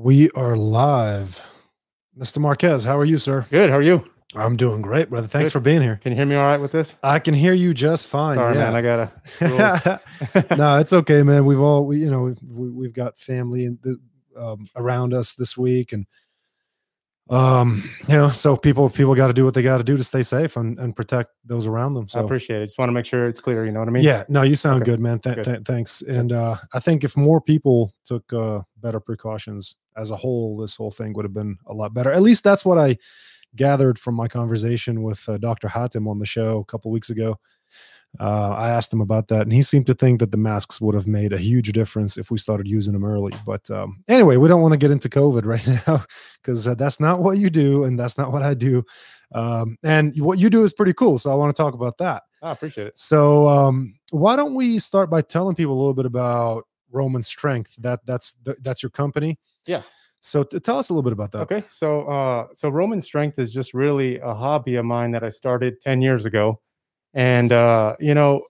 we are live. Mr. Marquez, how are you, sir? Good. How are you? I'm doing great, brother. Thanks Good. for being here. Can you hear me all right with this? I can hear you just fine. Sorry, yeah. man. I gotta. no, it's okay, man. We've all, we, you know, we, we've got family and the, um, around us this week, and um, you know, so people people got to do what they got to do to stay safe and, and protect those around them. So I appreciate it. Just want to make sure it's clear. You know what I mean? yeah, no, you sound Okay. good, man. Th- Good. th- thanks. And uh, I think if more people took uh, better precautions as a whole, this whole thing would have been a lot better. At least that's what I gathered from my conversation with uh, Dr. Hatem on the show a couple weeks ago. Uh, I asked him about that, and he seemed to think that the masks would have made a huge difference if we started using them early. But um, anyway, we don't want to get into COVID right now because uh, that's not what you do, and that's not what I do. Um, and what you do is pretty cool, so I want to talk about that. I appreciate it. So um, why don't we start by telling people a little bit about Roman Strength? That that's th- that's your company. Yeah. So t- tell us a little bit about that. Okay. So, uh, so Roman strength is just really a hobby of mine that I started 10 years ago. And, uh, you know,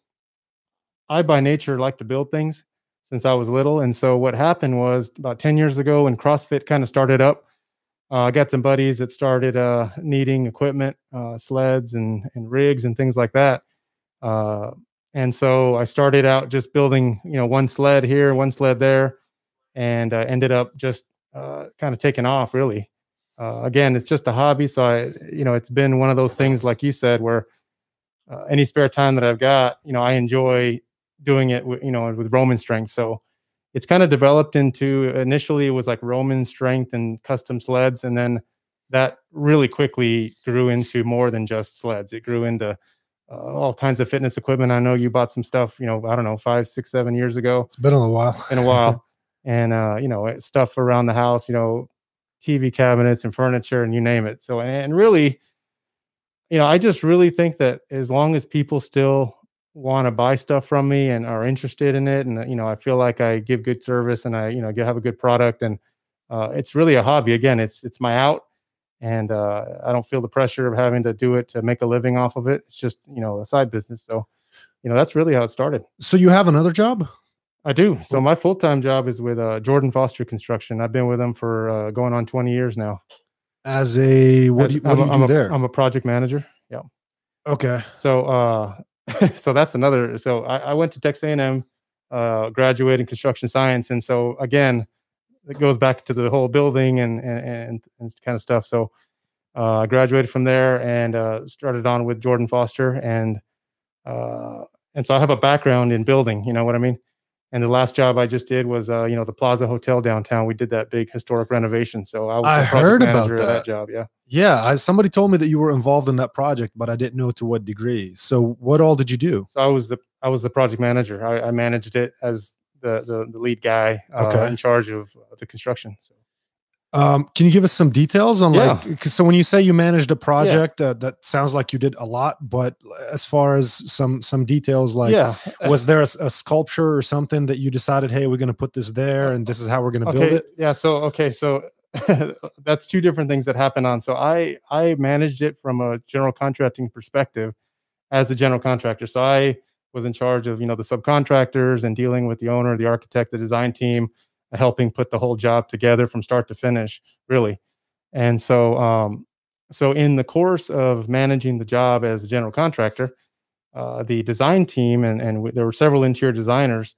I by nature like to build things since I was little. And so what happened was about 10 years ago when CrossFit kind of started up, uh, I got some buddies that started uh, needing equipment, uh, sleds and, and rigs and things like that. Uh, and so I started out just building, you know, one sled here, one sled there, and uh, ended up just uh, kind of taking off really. Uh, again, it's just a hobby. So I, you know, it's been one of those things, like you said, where uh, any spare time that I've got, you know, I enjoy doing it, with, you know, with Roman strength. So it's kind of developed into initially it was like Roman strength and custom sleds, and then that really quickly grew into more than just sleds. It grew into uh, all kinds of fitness equipment. I know you bought some stuff, you know, I don't know, five, six, seven years ago It's been a little while. in a while and uh you know stuff around the house you know tv cabinets and furniture and you name it. So and really you know i just really think that as long as people still want to buy stuff from me and are interested in it and you know i feel like i give good service and i you know have a good product and uh, it's really a hobby. Again it's it's my out and uh, i don't feel the pressure of having to do it to make a living off of it. It's just you know a side business. So you know that's really how it started. So you have another job? I do. So my full time job is with uh, Jordan Foster Construction. I've been with them for uh, going on 20 years now. As a what As- do you, what I'm, do a- you I'm there? I'm a project manager. Yeah. okay. So uh, so that's another. So I, I went to Texas A&M, uh, graduated in construction science, and so again, it goes back to the whole building and and and, and kind of stuff. So uh, I graduated from there and uh, started on with Jordan Foster and uh, and so I have a background in building. You know what I mean? And the last job I just did was, uh, you know, the Plaza Hotel downtown. We did that big historic renovation. So I was I heard about manager of that. that job. Yeah. Yeah, I, somebody told me that you were involved in that project, but I didn't know to what degree. So what all did you do? So I was the I was the project manager. I, I managed it as the the, the lead guy uh, Okay. in charge of uh, the construction. So Um, can you give us some details on Yeah. like? So when you say you managed a project, uh, that sounds like you did a lot. But as far as some some details, like yeah. was there a sculpture or something that you decided, hey, we're going to put this there, and this is how we're going to build it? Yeah. So okay. So that's two different things that happened on. So I I managed it from a general contracting perspective as the general contractor. So I was in charge of you know the subcontractors and dealing with the owner, the architect, the design team, helping put the whole job together from start to finish, really. And so um, so in the course of managing the job as a general contractor, uh, the design team and and w- there were several interior designers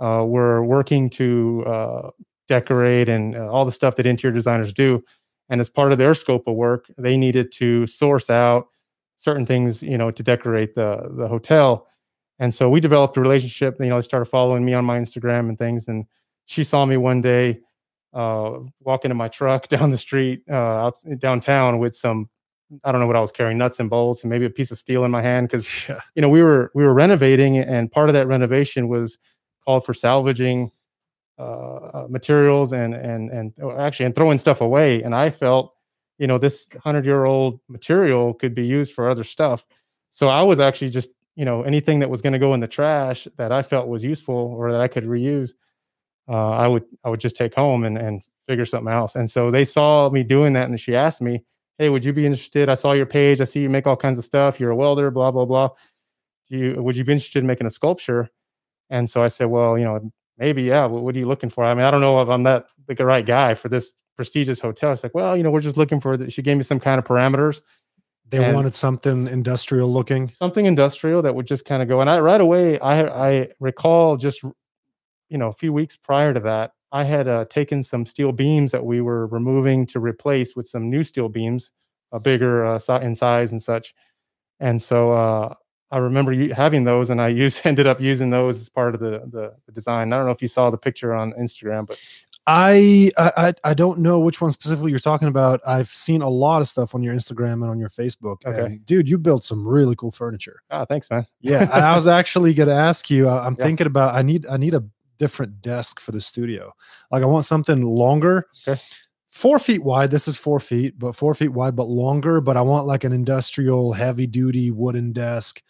uh, were working to uh, decorate and uh, all the stuff that interior designers do. And as part of their scope of work, they needed to source out certain things, you know, to decorate the the hotel. And so we developed a relationship. You know, they started following me on my Instagram and things. And she saw me one day uh, walking in my truck down the street uh, out downtown with some. I don't know what I was carrying, nuts and bolts, and maybe a piece of steel in my hand because Yeah. you know we were we were renovating, and part of that renovation was called for salvaging uh, uh, materials and and and actually and throwing stuff away. And I felt, you know, this hundred year old material could be used for other stuff. So I was actually just, you know, anything that was going to go in the trash that I felt was useful or that I could reuse, uh, I would I would just take home and and figure something else. And so they saw me doing that, and she asked me, "Hey, would you be interested? I saw your page. I see you make all kinds of stuff. You're a welder. Blah blah blah." do you would you be interested in making a sculpture? And so I said, well, you know, maybe yeah. What, what are you looking for? I mean, I don't know if I'm that the right guy for this prestigious hotel. It's like, well, you know, we're just looking for. The, she gave me some kind of parameters. They And- wanted something industrial looking. something industrial that would just kind of go. And I right away, I I recall just you know a few weeks prior to that, I had uh, taken some steel beams that we were removing to replace with some new steel beams, a bigger uh, in size and such. And so uh, I remember you having those, and I used ended up using those as part of the, the the design. I don't know if you saw the picture on Instagram, but I, I I- don't know which one specifically you're talking about. I've seen a lot of stuff on your Instagram and on your Facebook. Okay. dude, you built some really cool furniture. ah, thanks, man. Yeah, and I was actually going to ask you. I- I'm Yeah. thinking about. I need I need a different desk for the studio. Like I want something longer. Okay. Four feet wide. This is four feet, but four feet wide, but longer. But I want like an industrial, heavy duty wooden desk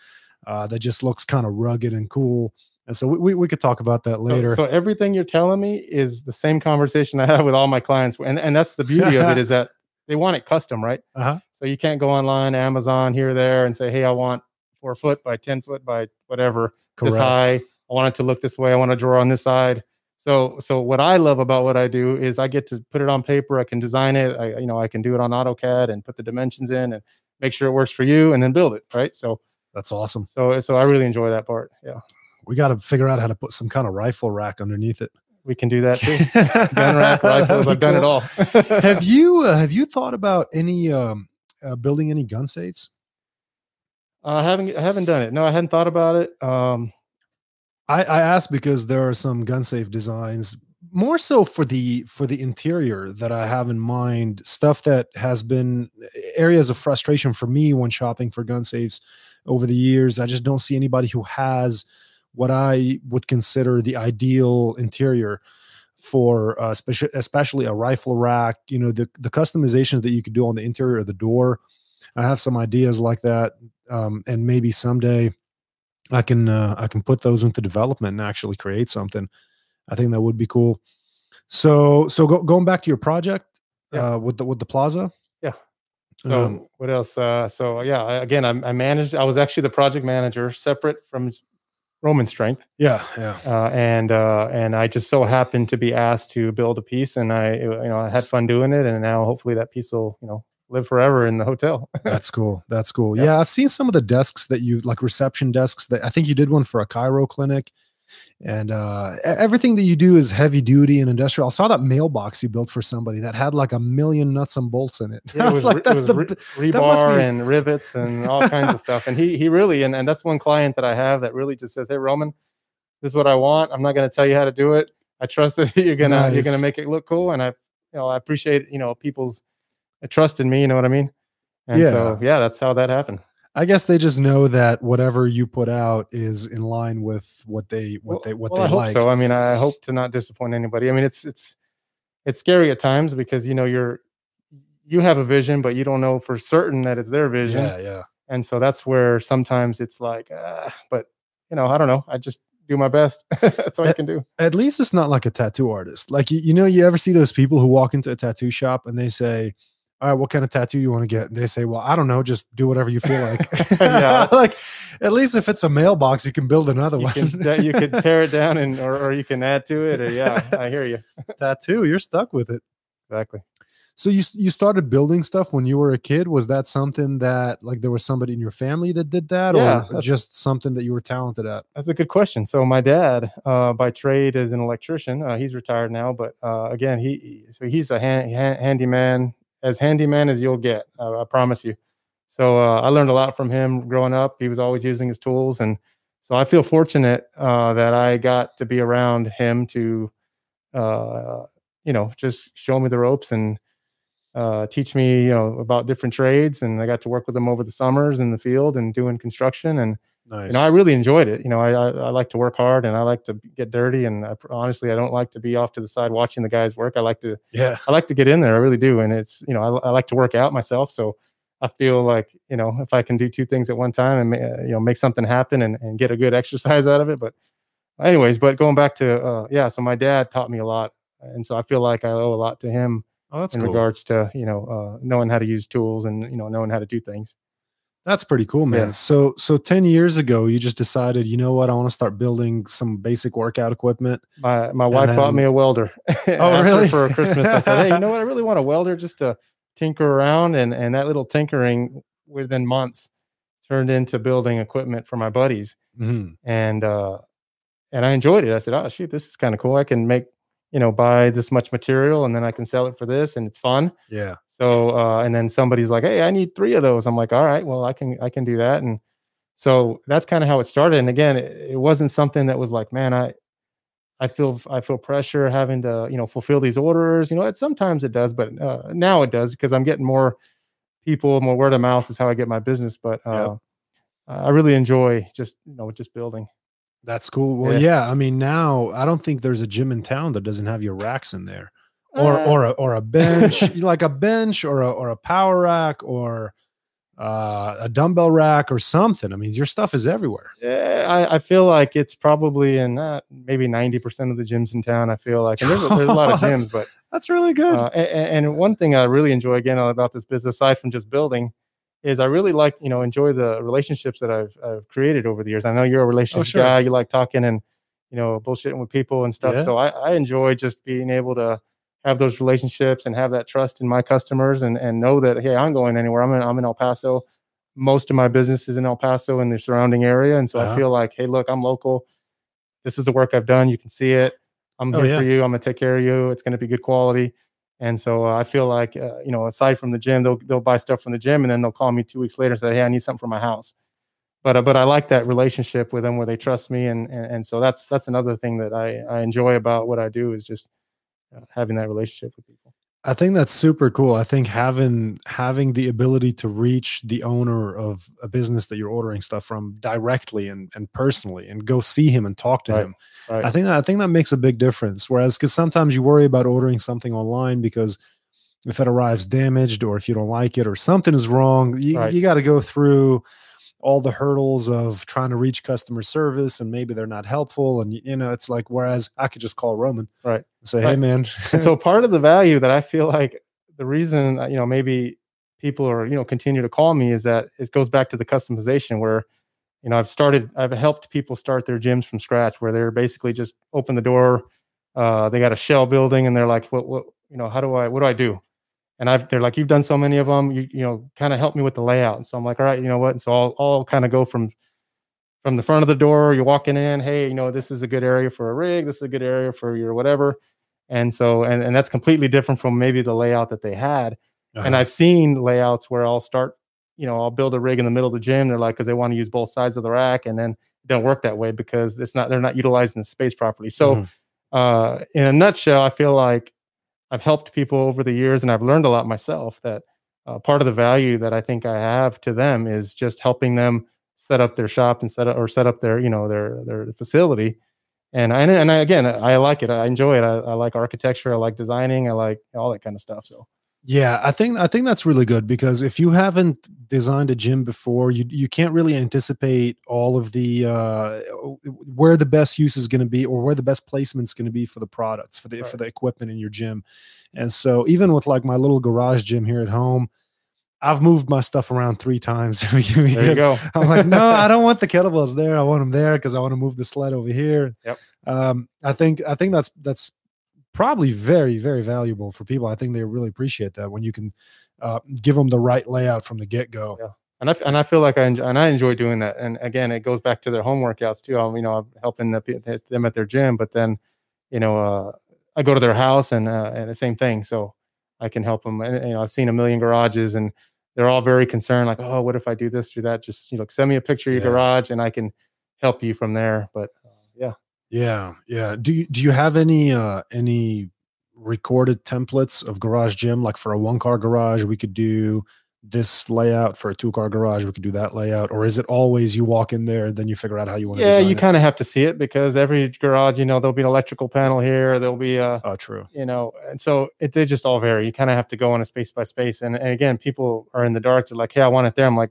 uh, that just looks kind of rugged and cool. And so we, we, we could talk about that So- later. So, everything you're telling me is the same conversation I have with all my clients, and and that's the beauty of it is that they want it custom, right? uh-huh. So you can't go online, Amazon, here, there, and say, "Hey, I want four foot by ten foot by whatever Correct. this high. I want it to look this way. I want to draw on this side." So, so what I love about what I do is I get to put it on paper. I can design it. I, you know, I can do it on AutoCAD and put the dimensions in and make sure it works for you, and then build it. Right. So, That's awesome. so, so I really enjoy that part. Yeah, We got to figure out how to put some kind of rifle rack underneath it. we can do that too. Gun rack, rifles. I've done it all. have you uh, have you thought about any um, uh, building any gun safes? I haven't, I haven't done it. No, I hadn't thought about it. Um, I, I because there are some gun safe designs more so for the for the interior that I have in mind stuff that has been areas of frustration for me when shopping for gun safes over the years. I just don't see anybody who has what I would consider the ideal interior for uh, especially especially a rifle rack you know the the customizations that you could do on the interior of the door. I have some ideas like that um, and maybe someday I can uh, I can put those into development and actually create something. I think that would be cool. So so go, going back to your project Yeah. uh, with the with the plaza. Yeah. So Um, what else? Uh, so yeah, I, again, I, I managed. I was actually the project manager, separate from Roman Strength, Yeah, yeah. uh, and uh, and I just so happened to be asked to build a piece, and I you know I had fun doing it, and now hopefully that piece will you know live forever in the hotel. That's cool. That's cool. Yeah. Yeah. I've seen some of the desks that you like reception desks that I think you did one for a chiro clinic. And uh, everything that you do is heavy duty and industrial. I saw that mailbox you built for somebody that had like a million nuts and bolts in it. Yeah, it was like, that's the re- b- that must rebar be- and rivets and all kinds of stuff. And he he really and, and that's one client that I have that really just says, "Hey Roman, this is what I want. I'm not going to tell you how to do it. I trust that you're gonna you're gonna make it look cool." And I you know I appreciate you know people's trust in me. You know what I mean? And so yeah, that's how that happened. I guess they just know that whatever you put out is in line with what they what Well- they what well, they I hope like. so. I mean, I hope to not disappoint anybody. I mean, it's it's it's scary at times because you know you're you have a vision, but you don't know for certain that it's their vision. Yeah, yeah. and so that's where sometimes it's like uh, but you know i don't know i just do my best that's all i Eh, can do At least it's not like a tattoo artist. Like you, you know, you ever see those people who walk into a tattoo shop and they say, "All right, what kind of tattoo you want to get?" And they say, "Well, I don't know, just do whatever you feel like." Yeah. like at least if it's a mailbox, you can build another you one. can that you could tear it down and or, or you can add to it or yeah i hear you tattoo. You're stuck with it. exactly So you you started building stuff when you were a kid. Was that something that like there was somebody in your family that did that, Yeah, or just something that you were talented at? that's a good question so my dad uh, by trade is an electrician uh, he's retired now but uh, again he he- so he's a hand, hand, handyman as handyman as you'll get uh, i promise you. So uh, i learned a lot from him growing up. He was always using his tools and so i feel fortunate uh, that i got to be around him to uh, you know just show me the ropes and uh, teach me you know about different trades and i got to work with him over the summers in the field and doing construction and Nice. you know, I really enjoyed it. You know, I, I I like to work hard and I like to get dirty. And I, honestly, I don't like to be off to the side watching the guys work. I like to yeah. I like to get in there. I really do. And it's you know I, I like to work out myself. So I feel like you know if I can do two things at one time and uh, you know make something happen and, and get a good exercise out of it. But anyways, but going back to uh, yeah, so my dad taught me a lot, and so I feel like I owe a lot to him Oh, that's in cool. regards to you know uh, knowing how to use tools and you know knowing how to do things. That's pretty cool, man. Yeah. So so 10 years ago, you just decided, you know what, I want to start building some basic workout equipment. My my wife bought me a welder. Oh, really? For Christmas, I said, "Hey, you know what? I really want a welder just to tinker around." And and that little tinkering within months turned into building equipment for my buddies. Mhm. And uh, and I enjoyed it. I said, "Oh shoot, this is kind of cool. I can make you know buy this much material and then I can sell it for this, and it's fun." Yeah. So uh, and then somebody's like, "Hey, I need three of those." I'm like, "All right, well, I can I can do that." And so that's kind of how it started. And again, it, it wasn't something that was like, "Man, I I feel I feel pressure having to you know fulfill these orders." You know, it sometimes it does, but uh, now it does because I'm getting more people, more word of mouth is how I get my business. But uh, I really enjoy just you know just building. That's cool. Well, Yeah. yeah. I mean, now I don't think there's a gym in town that doesn't have your racks in there, or Uh, or a or a bench, like a bench, or a or a power rack, or uh, a dumbbell rack, or something. I mean, your stuff is everywhere. Yeah, I, I feel like it's probably in uh, maybe ninety percent of the gyms in town. I feel like, and there's, a- there's a lot of gyms, but That's really good. uh, and, and one thing I really enjoy again about this business, aside from just building, is I really like you know enjoy the relationships that I've, I've created over the years. I know you're a relationship sure. guy. You like talking and you know bullshitting with people and stuff. Yeah. So I, I enjoy just being able to have those relationships and have that trust in my customers and and know that hey, I'm going anywhere. I'm in I'm in El Paso. Most of my business is in El Paso and the surrounding area, and so Uh-huh. I feel like hey, look, I'm local. This is the work I've done. You can see it. I'm Oh, here yeah. for you. I'm gonna take care of you. It's gonna be good quality. And so uh, I feel like uh, you know, aside from the gym, they'll they'll buy stuff from the gym, and then they'll call me two weeks later and say, "Hey, I need something for my house." But uh, but I like that relationship with them where they trust me, and and, and so that's that's another thing that I I enjoy about what I do is just uh, having that relationship with people. I think that's super cool. I think having having the ability to reach the owner of a business that you're ordering stuff from directly and, and personally and go see him and talk to Right, him. Right. I think that I think that makes a big difference. Whereas because sometimes you worry about ordering something online because if it arrives damaged or if you don't like it or something is wrong, you, Right. you got to go through all the hurdles of trying to reach customer service and maybe they're not helpful. And you know, it's like whereas I could just call Roman Right. and say, Hey man. and so part of the value that I feel like the reason uh, you know maybe people are you know continue to call me is that it goes back to the customization where you know I've started I've helped people start their gyms from scratch where they're basically just open the door uh, they got a shell building and they're like what what you know how do I what do I do and I've they're like you've done so many of them you you know kind of help me with the layout. And so I'm like all right you know what? And so I'll, I'll kind of go from from the front of the door you're walking in hey you know this is a good area for a rig this is a good area for your whatever. And so and, and that's completely different from maybe the layout that they had. And Uh-huh. i've seen layouts where i'll start you know i'll build a rig in the middle of the gym they're like because they want to use both sides of the rack and then it don't work that way because it's not they're not utilizing the space properly. So Mhm. uh in a nutshell i feel like i've helped people over the years and i've learned a lot myself that uh, part of the value that i think i have to them is just helping them set up their shop and set up or set up their you know their their facility. And I, and I, again i like it. I enjoy it. I, I like architecture. I like designing. I like all that kind of stuff so Yeah, I think I think that's really good because if you haven't designed a gym before, you you can't really anticipate all of the uh, where the best use is going to be or where the best placement is going to be for the products for the for the equipment in your gym. And so even with like my little garage gym here at home, I've moved my stuff around three times there you go I'm like, no, I don't want the kettlebells there. I want them there because I want to move the sled over here. Yep. Um, I think I think that's that's probably very very valuable for people. I think they really appreciate that when you can uh, give them the right layout from the get go. Yeah. and I, and I feel like I enjoy, and I enjoy doing that. And again, it goes back to their home workouts too. I'm, you know, I'm helping the, them at their gym, but then, you know, uh, I go to their house and, uh, and the same thing. So I can help them. And, you know, I've seen a million garages and they're all very concerned. Like, oh, what if I do this, do that? Just, you know, send me a picture of your Yeah. garage and I can help you from there. But yeah. Yeah. Do you do you have any uh any recorded templates of garage gym like for a one car garage we could do this layout for a two car garage we could do that layout or is it always you walk in there and then you figure out how you want to Yeah. You kind of have to see it because every garage, you know, there'll be an electrical panel here. There'll be a, oh true you know and so it they just all vary you kind of have to go on a space by space and, and again people are in the dark they're like hey i want it there i'm like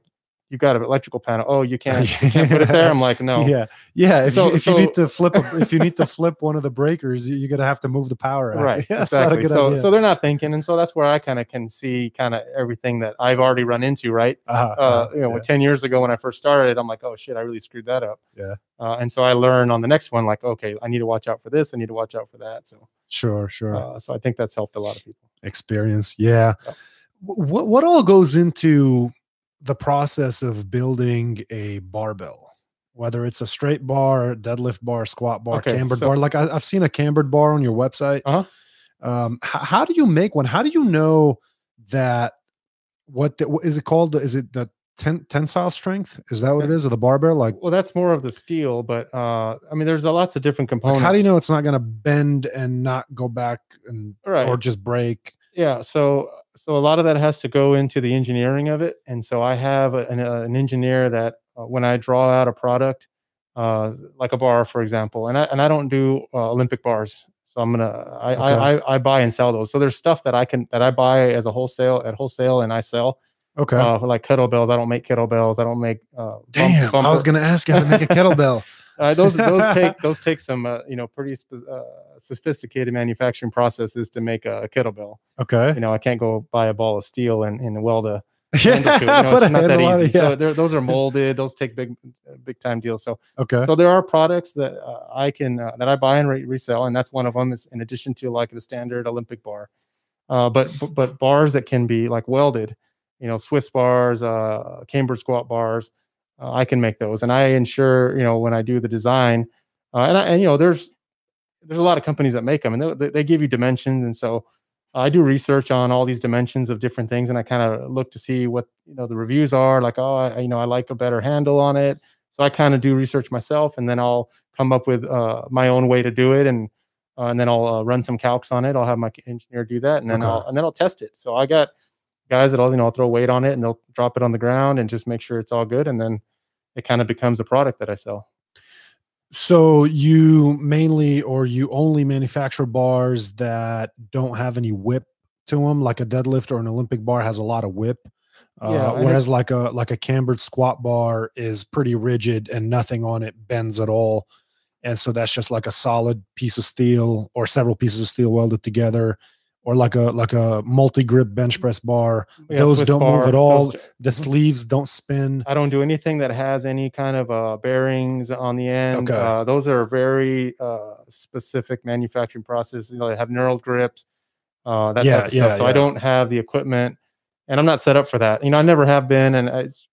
you got an electrical panel. Oh, you can't, you can't put it there. I'm like, no. Yeah, yeah. If, So- you, if so- you need to flip, a, if you need to flip one of the breakers, you, you're gonna have to move the power. out. Right. Yeah, that's not a exactly. so, idea. so they're not thinking, and so that's where I kind of can see kind of everything that I've already run into. Right. uh-huh, uh, uh-huh, you know, yeah. ten years ago when I first started, I'm like, oh shit, I really screwed that up. Yeah. Uh, and so I learned on the next one, like, okay, I need to watch out for this. I need to watch out for that. So, sure, sure. uh, so I think that's helped a lot of people. experience yeah Yep. what what all goes into the process of building a barbell whether it's a straight bar deadlift bar squat bar Okay, cambered so- bar like I, i've seen a cambered bar on your website Uh-huh. um h- how do you make one how do you know that what, the, what is it called is it the ten, tensile strength is that what it is of the barbell like, Well, that's more of the steel, but uh, I mean, there's a lots of different like, components. how do you know it's not going to bend and not go back and Right. or just break Yeah. So, so a lot of that has to go into the engineering of it. And so I have a- an, uh, an engineer that uh, when I draw out a product, uh, like a bar, for example, and I, and I don't do uh, Olympic bars. So I'm to, I, Okay. I, I, I buy and sell those. So there's stuff that I can, that I buy as a wholesale at wholesale and I sell okay uh, like kettlebells. I don't make kettlebells. I don't make, uh, damn i was going to ask you how to make a kettlebell uh, those those take those take some uh, you know pretty sp- uh, sophisticated manufacturing processes to make a, a kettlebell. okay You know, I can't go buy a ball of steel and, and weld a Yeah, it. You know, it's not that easy. yeah. So those are molded. Those take big uh, big time deals. So okay. so there are products that uh, I can uh, that I buy and re- resell, and that's one of them. Is in addition to like the standard Olympic bar, uh, but but- but bars that can be like welded, you know, Swiss bars, uh, cambered squat bars, uh, I can make those, and I ensure you know when I do the design, uh, and I, and you know there's there's a lot of companies that make them, and they, they give you dimensions, and so. I do research on all these dimensions of different things, and I kind of look to see what you know the reviews are. Like, oh, I, you know, I like a better handle on it, so I kind of do research myself, and then I'll come up with uh, my own way to do it, and uh, and then I'll uh, run some calcs on it. I'll have my engineer do that, and then Okay. I'll and then I'll test it. So I got guys that I'll you know I'll throw weight on it, and they'll drop it on the ground and just make sure it's all good, and then it kind of becomes a product that I sell. So you mainly or you only manufacture bars that don't have any whip to them, like a deadlift or an Olympic bar has a lot of whip. Uh, Yeah, and whereas like a like a cambered squat bar is pretty rigid and nothing on it bends at all. And so that's just like a solid piece of steel or several pieces of steel welded together, or like a like a multi grip bench press bar. Yeah, Those Swiss don't move at all. those- The Mhm. sleeves don't spin. I don't do anything that has any kind of uh, bearings on the end. Okay. Uh, those are very uh, specific manufacturing process. You know, they have knurled grips, uh, that Yeah, type of yeah, stuff. So yeah. I don't have the equipment, and I'm not set up for that. You know, I never have been, and it's,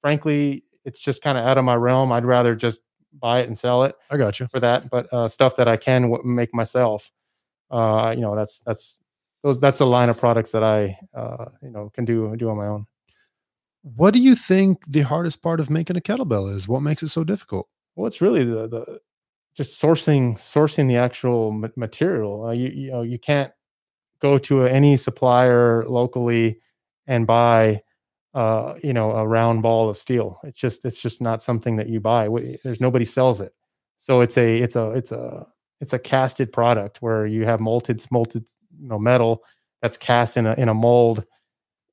frankly, it's just kind of out of my realm. I'd rather just buy it and sell it I got you. for that. But uh, stuff that I can w- make myself, uh, you know, that's that's those that's a line of products that I, uh, you know, can do do on my own. What do you think the hardest part of making a kettlebell is? What makes it so difficult? well it's really the the just sourcing sourcing the actual material uh, you you know you can't go to any supplier locally and buy uh you know a round ball of steel it's just it's just not something that you buy there's nobody sells it so it's a it's a it's a it's a casted product where you have molted molted you know metal that's cast in a in a mold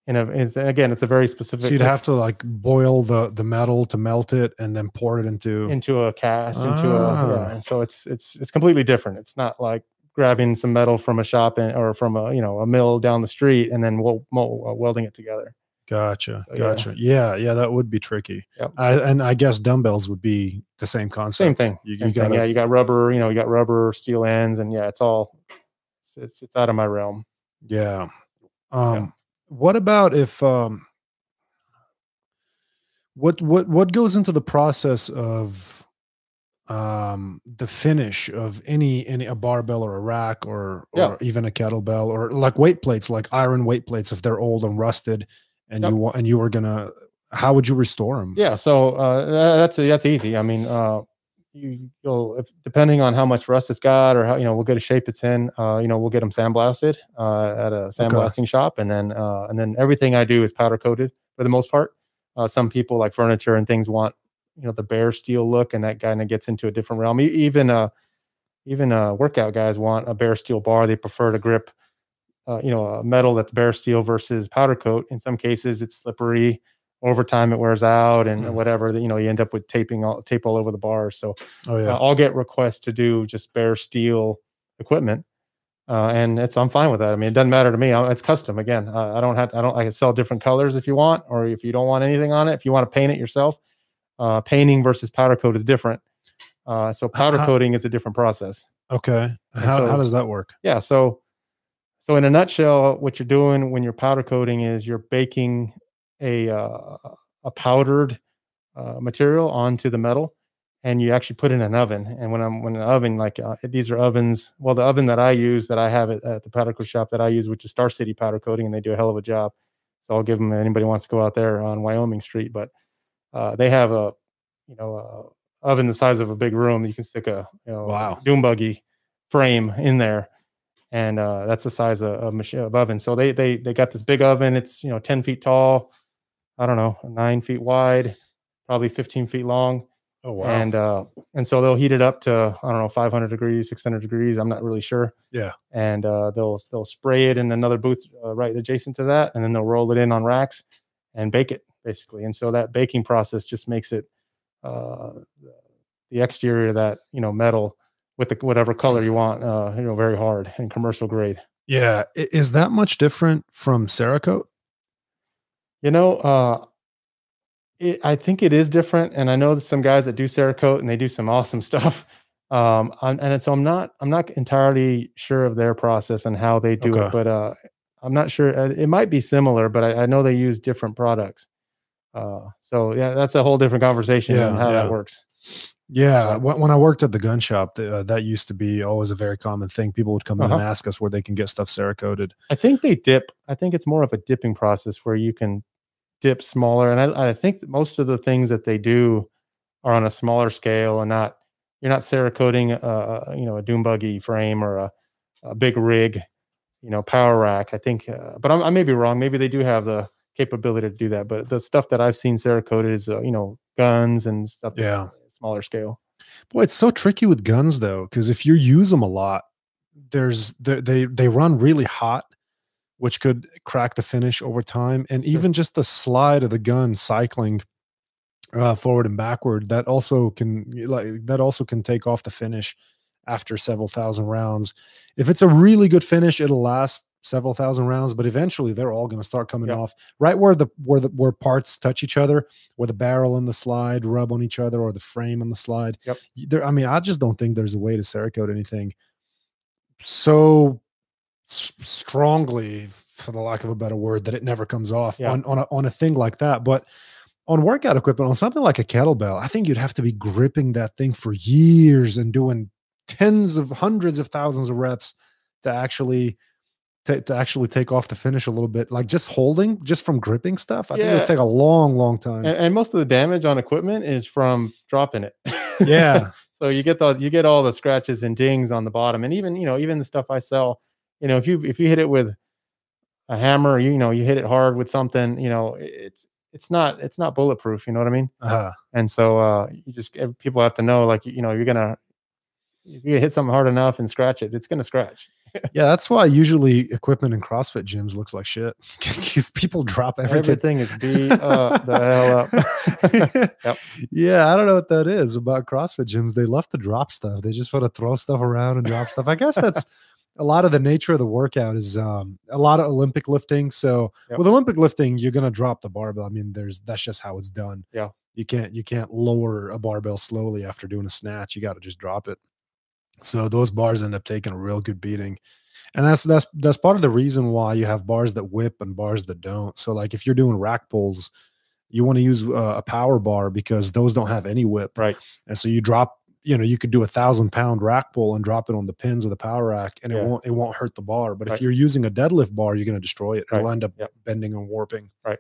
in a it's, and again it's a very specific So you'd have to like boil the the metal to melt it and then pour it into. into a cast into a Ah. yeah and so it's it's it's completely different it's not like grabbing some metal from a shop and, or from a you know a mill down the street and then wel- uh, welding it together Gotcha, So, gotcha. Yeah. yeah, that would be tricky. Yep. I, and I guess dumbbells would be the same concept. same thing You, same you thing. gotta, yeah you got rubber you know you got rubber steel ends and yeah it's all it's it's, it's out of my realm yeah. Um, what about if um, what what what goes into the process of um the finish of any any a barbell or a rack or or Yeah. even a kettlebell or like weight plates like iron weight plates if they're old and rusted and Yep. you want and you were gonna how would you restore them yeah so uh that's that's easy. I mean uh you, you'll if, depending on how much rust it's got or how you know what good a shape it's in uh you know we'll get them sandblasted uh at a sandblasting shop and then uh and then everything i do is powder coated for the most part. Uh some people like furniture and things want you know the bare steel look and that kind of gets into a different realm. Even uh even uh workout guys want a bare steel bar. They prefer to grip uh, you know a metal that's bare steel versus powder coat in some cases it's slippery over time it wears out and Mm. whatever. You know, you end up with taping all tape all over the bar. So Oh uh. I'll get requests to do just bare steel equipment, uh, and it's I'm fine with that. I mean, it doesn't matter to me. I, it's custom again. Uh, I don't have I don't I can sell different colors if you want, or if you don't want anything on it. If you want to paint it yourself, uh, painting versus powder coat is different. Uh, so powder how- coating is a different process. Okay. How, so- how does that work? Yeah. So, so in a nutshell, what you're doing when you're powder coating is you're baking a uh, a powdered uh, material onto the metal, and you actually put it in an oven. And when I'm when an oven like uh, these are ovens, well, the oven that I use that I have at, at the powder coat shop that I use, which is Star City Powder Coating, and they do a hell of a job. So I'll give them anybody wants to go out there on Wyoming Street, but uh, they have a you know a oven the size of a big room. You can stick a you know Wow. dune buggy frame in there and uh, that's the size of, of machine of oven. So they they they got this big oven. It's you know ten feet tall, I don't know nine feet wide, probably fifteen feet long, Oh wow. and uh, and so they'll heat it up to I don't know five hundred degrees, six hundred degrees. I'm not really sure. Yeah. And uh, they'll they'll spray it in another booth uh, right adjacent to that, and then they'll roll it in on racks and bake it basically. And so that baking process just makes it uh, the exterior of that you know metal with the whatever color you want, uh, you know, very hard and commercial grade. yeah. Is that much different from Cerakote? You know, uh, it, I think it is different, and I know some guys that do Cerakote and they do some awesome stuff. Um, I'm- and so I'm not I'm not entirely sure of their process and how they do Okay. it, but uh, I'm not sure. uh, It might be similar, but I, I know they use different products. Uh, so yeah, that's a whole different conversation Yeah, on how yeah. that works. Yeah, when, when I worked at the gun shop, uh, that used to be always a very common thing. People would come in and Uh-huh. ask us where they can get stuff Cerakoted. I think they dip. I think it's more of a dipping process where you can dip smaller. And I, I think that most of the things that they do are on a smaller scale and not you're not cerakoting a, you know a dune buggy frame or a, a big rig, you know, power rack. I think, uh, but I'm, I may be wrong. Maybe they do have the capability to do that. But the stuff that I've seen cerakoted is uh, you know guns and stuff. Yeah. smaller scale. Boy, it's so tricky with guns though, because if you use them a lot, there's they they they run really hot, which could crack the finish over time, and even just the slide of the gun cycling uh, forward and backward that also can like that also can take off the finish after several thousand rounds. If it's a really good finish, it'll last several thousand rounds, but eventually they're all going to start coming Yep. off right where the where the where parts touch each other, where the barrel and the slide rub on each other, or the frame and the slide. Yep. There, I mean, I just don't think there's a way to Cerakote anything so s- strongly, for the lack of a better word, that it never comes off Yeah. on on a, on a thing like that. But on workout equipment, on something like a kettlebell, I think you'd have to be gripping that thing for years and doing tens of hundreds of thousands of reps to actually to, to actually take off the finish a little bit. Like just holding, just from gripping stuff, I think it Yeah. would take a long, long time. And, and most of the damage on equipment is from dropping it. yeah, so you get those you get all the scratches and dings on the bottom and even you know even the stuff i sell you know if you if you hit it with a hammer you, you know you hit it hard with something you know it's it's not it's not bulletproof you know what i mean uh-huh. and so uh you just people have to know like you know you're gonna if you hit something hard enough and scratch it it's gonna scratch yeah. That's why usually equipment in CrossFit gyms looks like shit because people drop everything. everything is beat uh, the hell up Yep. Yeah, I don't know what that is about CrossFit gyms. They love to drop stuff. They just want to throw stuff around and drop stuff. I guess that's a lot of the nature of the workout is um, a lot of Olympic lifting. So Yep. with Olympic lifting, you're gonna drop the barbell. I mean, there's that's just how it's done. Yeah. You can't you can't lower a barbell slowly after doing a snatch. You got to just drop it. So those bars end up taking a real good beating. And that's that's that's part of the reason why you have bars that whip and bars that don't. So like if you're doing rack pulls, you want to use uh, a power bar because those don't have any whip. Right. And so you drop, you know, you could do a thousand pound rack pull and drop it on the pins of the power rack and Yeah. it won't it won't hurt the bar. But Right. if you're using a deadlift bar, you're going to destroy it. It'll end up Yep. bending and warping. Right.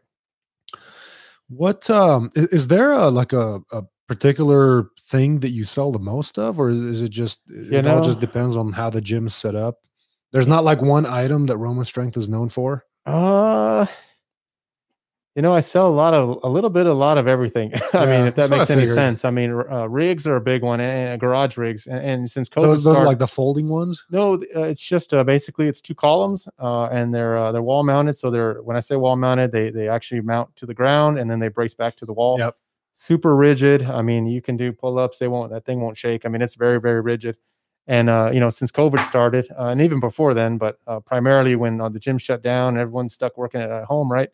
What um is, there a like a, a particular thing that you sell the most of, or is it just it all just depends on how the gym's set up? There's not like one item that Roman Strength is known for. Uh, You know, I sell a lot of a little bit, a lot of everything. I Yeah, mean, if that makes any sense. I mean, uh, rigs are a big one, and, and garage rigs. And, and since COVID Those those are like the folding ones. no, uh, it's just uh, basically it's two columns, uh, and they're uh, they're wall mounted. So they're when I say wall mounted, they they actually mount to the ground, and then they brace back to the wall. Yep. Super rigid. I mean, you can do pull ups. They won't. That thing won't shake. I mean, it's very very rigid. And uh, you know, since COVID started, uh, and even before then, but uh, primarily when uh, the gym shut down, and everyone's stuck working at home, right?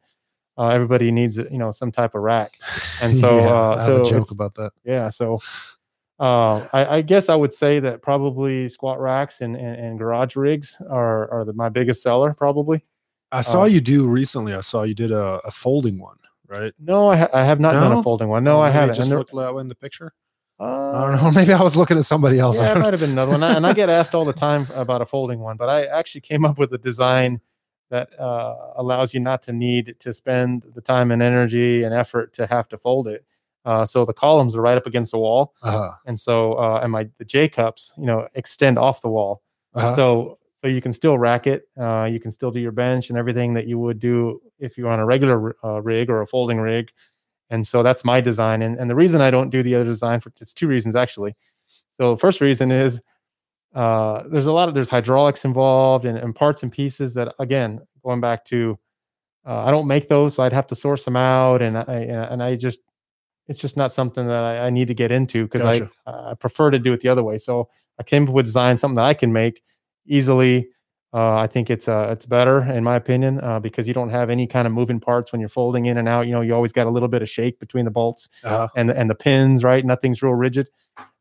Uh, everybody needs you know some type of rack. And so, Yeah, uh, I have so a joke about that. yeah so uh, I, I guess i would say that probably squat racks and, and, and garage rigs are, are the, my biggest seller probably I saw you do recently. I saw you did a, a folding one, right? no i, ha- I have not done a folding one no Or i haven't Just looked that way in the picture. I uh, don't know. Maybe I was looking at somebody else. I yeah, it might have been another one. And I get asked all the time about a folding one, but I actually came up with a design that uh, allows you not to need to spend the time and energy and effort to have to fold it. Uh, so the columns are right up against the wall, Uh-huh. and so uh, and my the J cups, you know, extend off the wall. Uh-huh. So so you can still rack it. Uh, you can still do your bench and everything that you would do if you're on a regular uh, rig or a folding rig. And so that's my design. And, and the reason I don't do the other design for it's two reasons actually. So the first reason is uh, there's a lot of there's hydraulics involved and, and parts and pieces that again going back to uh, I don't make those, so I'd have to source them out, and I and I just it's just not something that I, I need to get into because Gotcha. I I prefer to do it the other way. So I came up with design something that I can make easily. Uh, I think it's uh, it's better in my opinion uh, because you don't have any kind of moving parts when you're folding in and out. You know, you always got a little bit of shake between the bolts Uh-huh. and the, and the pins, right? Nothing's real rigid,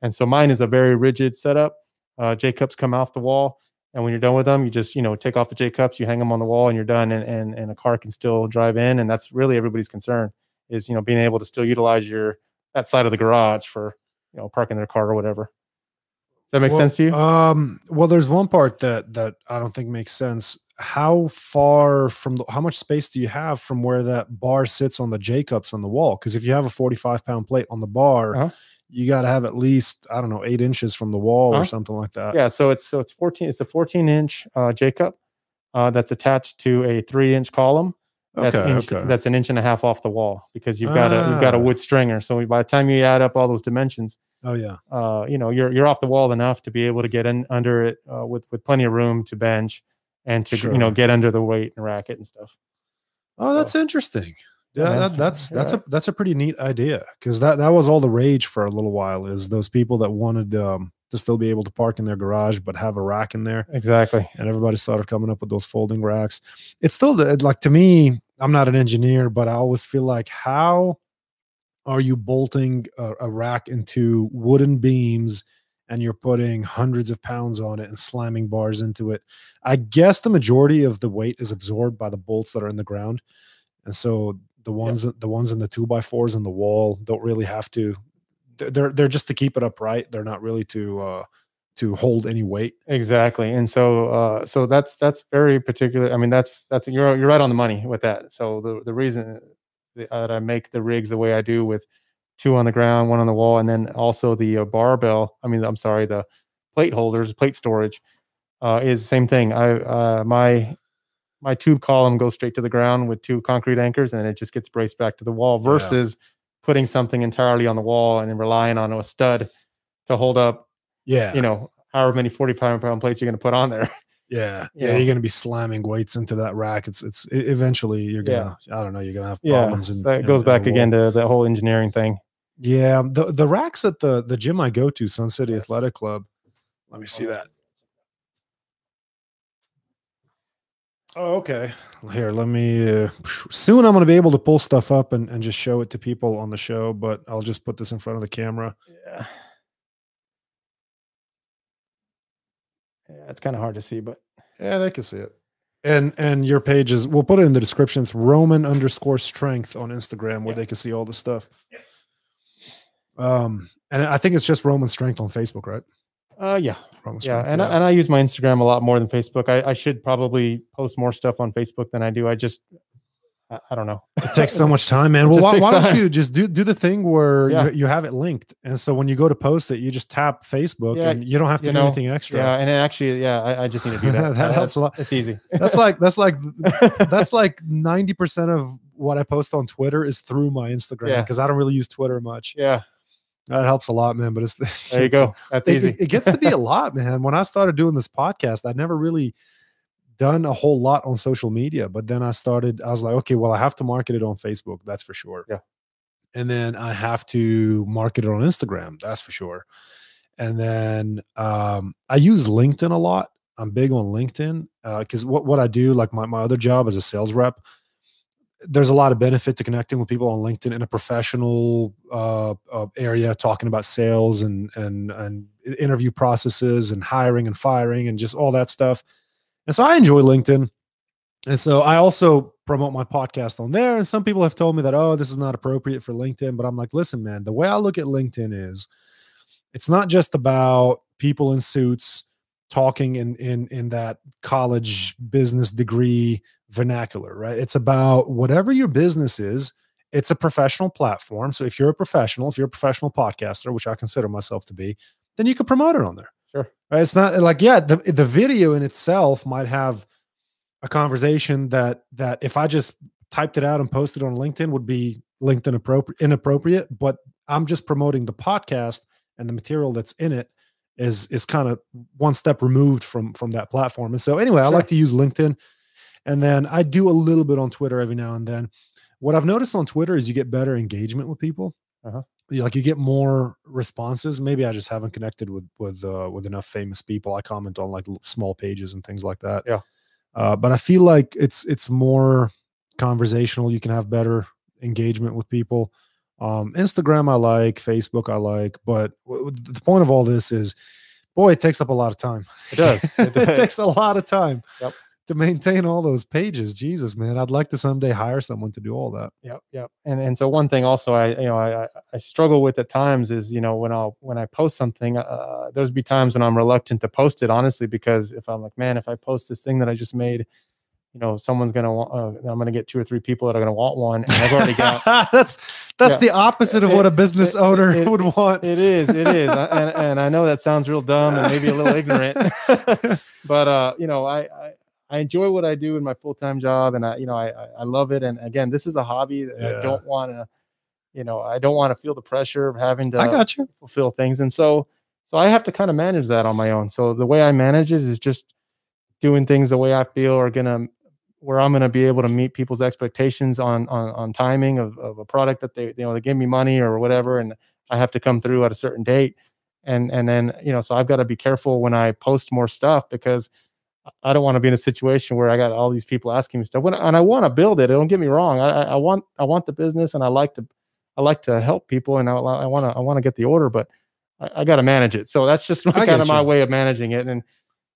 and so mine is a very rigid setup. Uh, J cups come off the wall, and when you're done with them, you just you know take off the J cups, you hang them on the wall, and you're done. And and and a car can still drive in, and that's really everybody's concern is you know being able to still utilize your that side of the garage for you know parking their car or whatever. That make Well, sense to you? Um, well, there's one part that that I don't think makes sense. How far from the, how much space do you have from where that bar sits on the J cups on the wall? Because if you have a 45 pound plate on the bar, Uh-huh. you got to have at least I don't know eight inches from the wall Uh-huh. or something like that. yeah so it's so it's 14 it's a 14 inch uh j cup uh that's attached to a three inch column that's Okay. inch, okay. that's an inch and a half off the wall because you've got a you've got a Ah. wood stringer so by the time you add up all those dimensions oh yeah. uh you know you're you're off the wall enough to be able to get in under it uh, with with plenty of room to bench and to you know get under the weight and rack it and stuff Oh, that's interesting. Yeah, Yeah, that, that's Yeah. that's a that's a pretty neat idea because that that was all the rage for a little while. Is those people that wanted um, to still be able to park in their garage but have a rack in there, exactly and everybody started coming up with those folding racks. It's still the, like to me, I'm not an engineer, but I always feel like how are you bolting a, a rack into wooden beams and you're putting hundreds of pounds on it and slamming bars into it? I guess the majority of the weight is absorbed by the bolts that are in the ground, and so the ones the ones in the two by fours in the wall don't really have to. they're- They're they're just to keep it upright. They're not really to uh to hold any weight. exactly and so uh so that's that's very particular i mean that's that's you're you're right on the money with that so the the reason that i make the rigs the way i do with two on the ground one on the wall and then also the uh, barbell i mean i'm sorry the plate holders plate storage uh is the same thing i uh my my tube column goes straight to the ground with two concrete anchors and it just gets braced back to the wall Yeah. versus putting something entirely on the wall and relying on a stud to hold up Yeah, you know, however many 45 pound plates you're going to put on there. Yeah, you yeah, you're gonna be slamming weights into that rack. It's it's eventually you're gonna I don't know you're gonna have Yeah. problems. so in- that in- goes in back again wall. to the whole engineering thing. Yeah, the the racks at the the gym I go to, Sun City Athletic Club. Let me see that. Oh, okay. Here, let me. Uh, soon, I'm going to be able to pull stuff up and, and just show it to people on the show. But I'll just put this in front of the camera. Yeah. Yeah, it's kind of hard to see, but Yeah, they can see it. And and your page is. We'll put it in the description. It's Roman underscore Strength on Instagram, where Yeah. they can see all the stuff. Yeah. Um, and I think it's just Roman Strength on Facebook, right? uh, yeah, Roman yeah. Strength. And I, and I use my Instagram a lot more than Facebook. I, I should probably post more stuff on Facebook than I do. I just, I, I don't know. It takes so much time, man. It Well, why, why don't you just do do the thing where Yeah. you, you have it linked, and so when you go to post it, you just tap Facebook, Yeah, and you don't have to do know, anything extra. Yeah, and it actually, yeah, I, I just need to do that. That Uh, helps a lot. It's easy. That's like that's like that's like ninety percent of what I post on Twitter is through my Instagram because I don't really use Twitter much. Yeah, That helps a lot, man. But it's there you it's- go. That's It, easy. it- it gets to be a lot, man. When I started doing this podcast, I'd never really done a whole lot on social media. But then I started, I was like, okay, well, I have to market it on Facebook, that's for sure. Yeah. And then I have to market it on Instagram, that's for sure. And then um, I use LinkedIn a lot. I'm big on LinkedIn because what, what I do, like my, my other job as a sales rep, there's a lot of benefit to connecting with people on LinkedIn in a professional uh, uh, area, talking about sales and and and interview processes and hiring and firing and just all that stuff. And so I enjoy LinkedIn. And so I also promote my podcast on there. And some people have told me that, oh, this is not appropriate for LinkedIn. But I'm like, listen, man, the way I look at LinkedIn is it's not just about people in suits talking in in in that college business degree vernacular, right? It's about whatever your business is. It's a professional platform. So if you're a professional, if you're a professional podcaster, which I consider myself to be, then you can promote it on there. Sure. Right? It's not like yeah, the the video in itself might have a conversation that that if I just typed it out and posted on LinkedIn would be LinkedIn appropriate inappropriate, but I'm just promoting the podcast and the material that's in it is is kind of one step removed from from that platform. And so anyway, I like to use LinkedIn and then I do a little bit on Twitter every now and then. What I've noticed on Twitter is you get better engagement with people. Uh-huh. You- Like you get more responses. Maybe I just haven't connected with with uh, with enough famous people. I comment on like small pages and things like that. Yeah. Uh, but I feel like it's it's more conversational. You can have better engagement with people. Um, Instagram I like, Facebook I like, but the point of all this is, boy, it takes up a lot of time. It does. it, It takes a lot of time Yep. To maintain all those pages. Jesus, man, I'd like to someday hire someone to do all that. Yep, yep. And and so one thing also I you know I I- struggle with at times is you know when I'll when I post something uh, there's be times when I'm reluctant to post it honestly because if I'm like man if I post this thing that I just made you know someone's gonna want uh, I'm gonna get two or three people that are gonna want one and I've already got that's that's Yeah. the opposite of what a business It- owner it- would want. it is it is and and I know that sounds real dumb and maybe a little ignorant but uh you know I, I I enjoy what I do in my full time job, and I, you know, I I love it. And again, this is a hobby that Yeah. I don't want to, you know, I don't want to feel the pressure of having to I got you. fulfill things, and so so I have to kind of manage that on my own. So the way I manage it is just doing things the way I feel are gonna where I'm gonna be able to meet people's expectations on on on timing of, of a product that they you know they give me money or whatever, and I have to come through at a certain date. And and then you know, so I've got to be careful when I post more stuff because I don't want to be in a situation where I got all these people asking me stuff. When, and I want to build it. Don't get me wrong. I, I- want I want the business, and I like to I like to help people, and I, I want to I want to get the order, but I, I got to manage it. So that's just I kind of my way of managing it. And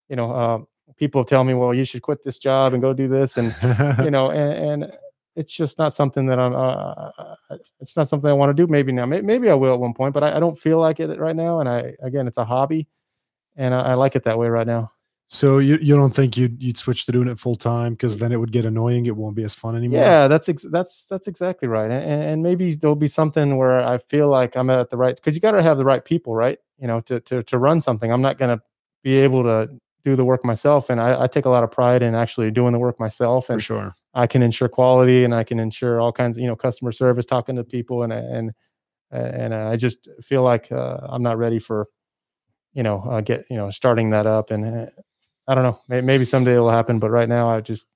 you know, uh, people tell me, well, you should quit this job and go do this, and you know, and, and it's just not something that I'm. Uh, uh, it's not something I want to do. Maybe now, May- maybe I will at one point, but I, I don't feel like it right now. And I again, it's a hobby, and I, I like it that way right now. So you, you don't think you'd you'd switch to doing it full time because then it would get annoying. It won't be as fun anymore. Yeah, that's ex- that's that's exactly right. And, and maybe there'll be something where I feel like I'm at the right because you got to have the right people, right? You know, to to to run something. I'm not going to be able to do the work myself, and I, I take a lot of pride in actually doing the work myself, for and sure. I can ensure quality, and I can ensure all kinds of you know customer service, talking to people, and and and I just feel like uh, I'm not ready for you know uh, get you know starting that up, and uh, I don't know, maybe, someday it'll happen, but right now I just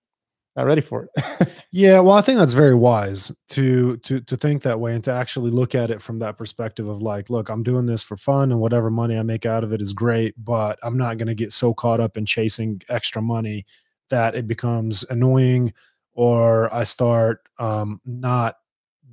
not ready for it. Yeah, well, I think that's very wise to to to think that way and to actually look at it from that perspective of like, look, I'm doing this for fun and whatever money I make out of it is great, but I'm not going to get so caught up in chasing extra money that it becomes annoying or I start um not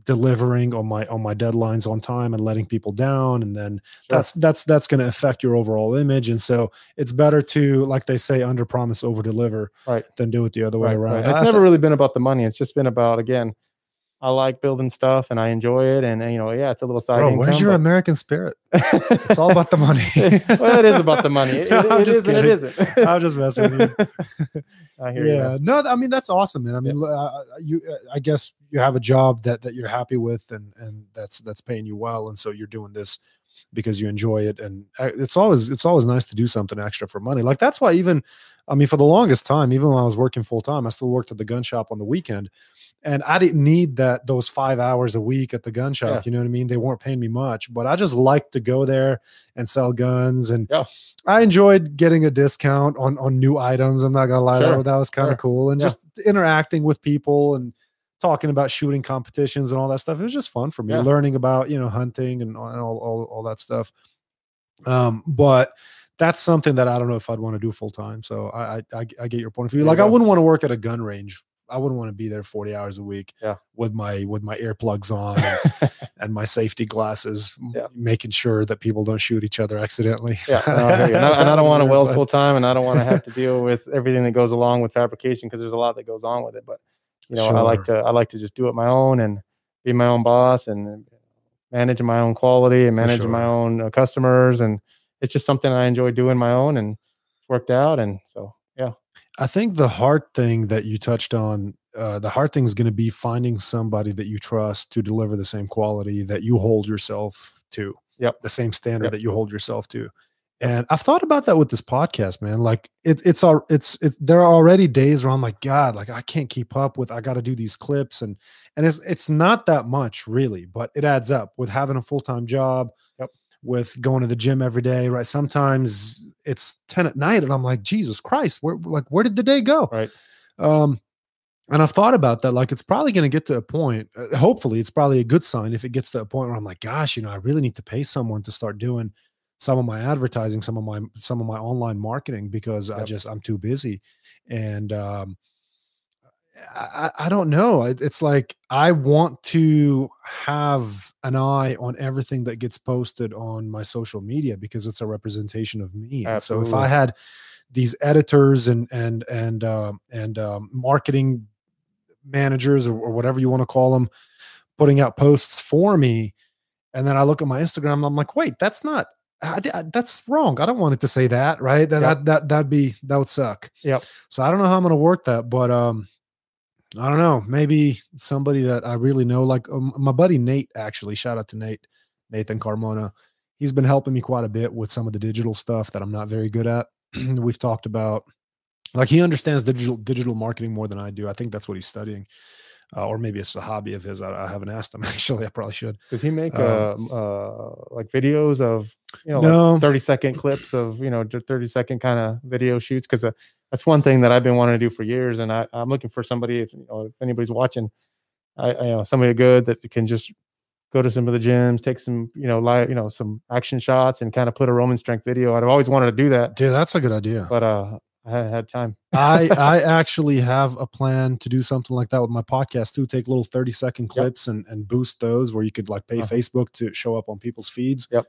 delivering on my on my deadlines on time and letting people down and then Sure. that's that's that's going to affect your overall image and so it's better to like they say under promise over deliver Right. than do it the other way Right, around right. It's I never thi- really been about the money. It's just been about again, I like building stuff and I enjoy it, and, and, you know, yeah, it's a little side Bro, income. where's your but- American spirit? It's all about the money. well, it is about the money. It, No, it- I'm it just is and it kidding. isn't. I'm just messing with you. I hear you. Yeah, man. no, I mean that's awesome, man. I mean, uh, you, uh, I guess you have a job that that you're happy with, and and that's that's paying you well, and so you're doing this because you enjoy it and uh, it's always it's always nice to do something extra for money like that's why even i mean for the longest time even when i was working full time i still worked at the gun shop on the weekend and i didn't need that those five hours a week at the gun shop Yeah. you know what i mean they weren't paying me much but i just liked to go there and sell guns and Yeah. i enjoyed getting a discount on on new items i'm not gonna lie Sure. that, that was kind of Sure. cool and Yeah. just interacting with people and talking about shooting competitions and all that stuff. It was just fun for me, Yeah. learning about you know hunting and, all- and all, all that stuff. Um, but that's something that I don't know if I'd want to do full time. So I, I I get your point of view. Like I wouldn't want to work at a gun range. I wouldn't want to be there 40 hours a week Yeah. with my with my earplugs on and, and my safety glasses, Yeah. making sure that people don't shoot each other accidentally. Yeah, no, I and, I, and I don't want to weld full time, and I don't want to have to deal with everything that goes along with fabrication because there's a lot that goes on with it. But you know, I like to I like to just do it my own and be my own boss and managing my own quality and For managing my own uh, customers, and it's just something I enjoy doing my own, and it's worked out. And so, yeah, I think the hard thing that you touched on, uh, the hard thing is going to be finding somebody that you trust to deliver the same quality that you hold yourself to. Yep. The same standard Yep. that you hold yourself to. And I've thought about that with this podcast, man. Like it, it's all it's it's there are already days where I'm like, God, like I can't keep up with. I got to do these clips, and and it's it's not that much really, but it adds up with having a full time job. Yep. With going to the gym every day, right? Sometimes it's ten at night, and I'm like, Jesus Christ, where like where did the day go? right. Um, and I've thought about that. Like, it's probably going to get to a point. Uh, hopefully, it's probably a good sign if it gets to a point where I'm like, gosh, you know, I really need to pay someone to start doing some of my advertising, some of my some of my online marketing because I just I'm too busy. And um, I, I don't know. It's like I want to have an eye on everything that gets posted on my social media because it's a representation of me. And so if I had these editors and and and um, and um, marketing managers or, or whatever you want to call them putting out posts for me and then i look at my instagram and i'm like wait that's not I, I- that's wrong. I don't want it to say that right? That, Yep. that that that'd be that would suck. Yep. so i don't know how i'm going to work that but um i don't know. Maybe somebody that i really know like um, my buddy nate actually shout out to nate nathan carmona. He's been helping me quite a bit with some of the digital stuff that i'm not very good at. We've talked about like he understands digital digital marketing more than I do. I think that's what he's studying, uh, or maybe it's a hobby of his. I, I haven't asked him actually. I probably should. Does he make Um, uh, uh like videos of you know No. like 30 second clips of you know 30 second kind of video shoots because uh, that's one thing that I've been wanting to do for years and I, I'm looking for somebody if you know if anybody's watching I, I you know somebody good that can just go to some of the gyms take some you know live you know some action shots and kind of put a Roman strength video I've always wanted to do that Dude, that's a good idea. but uh I hadn't had time I I actually have a plan to do something like that with my podcast too. Take little thirty second clips and and boost those where you could like pay Uh-huh. Facebook to show up on people's feeds. Yep.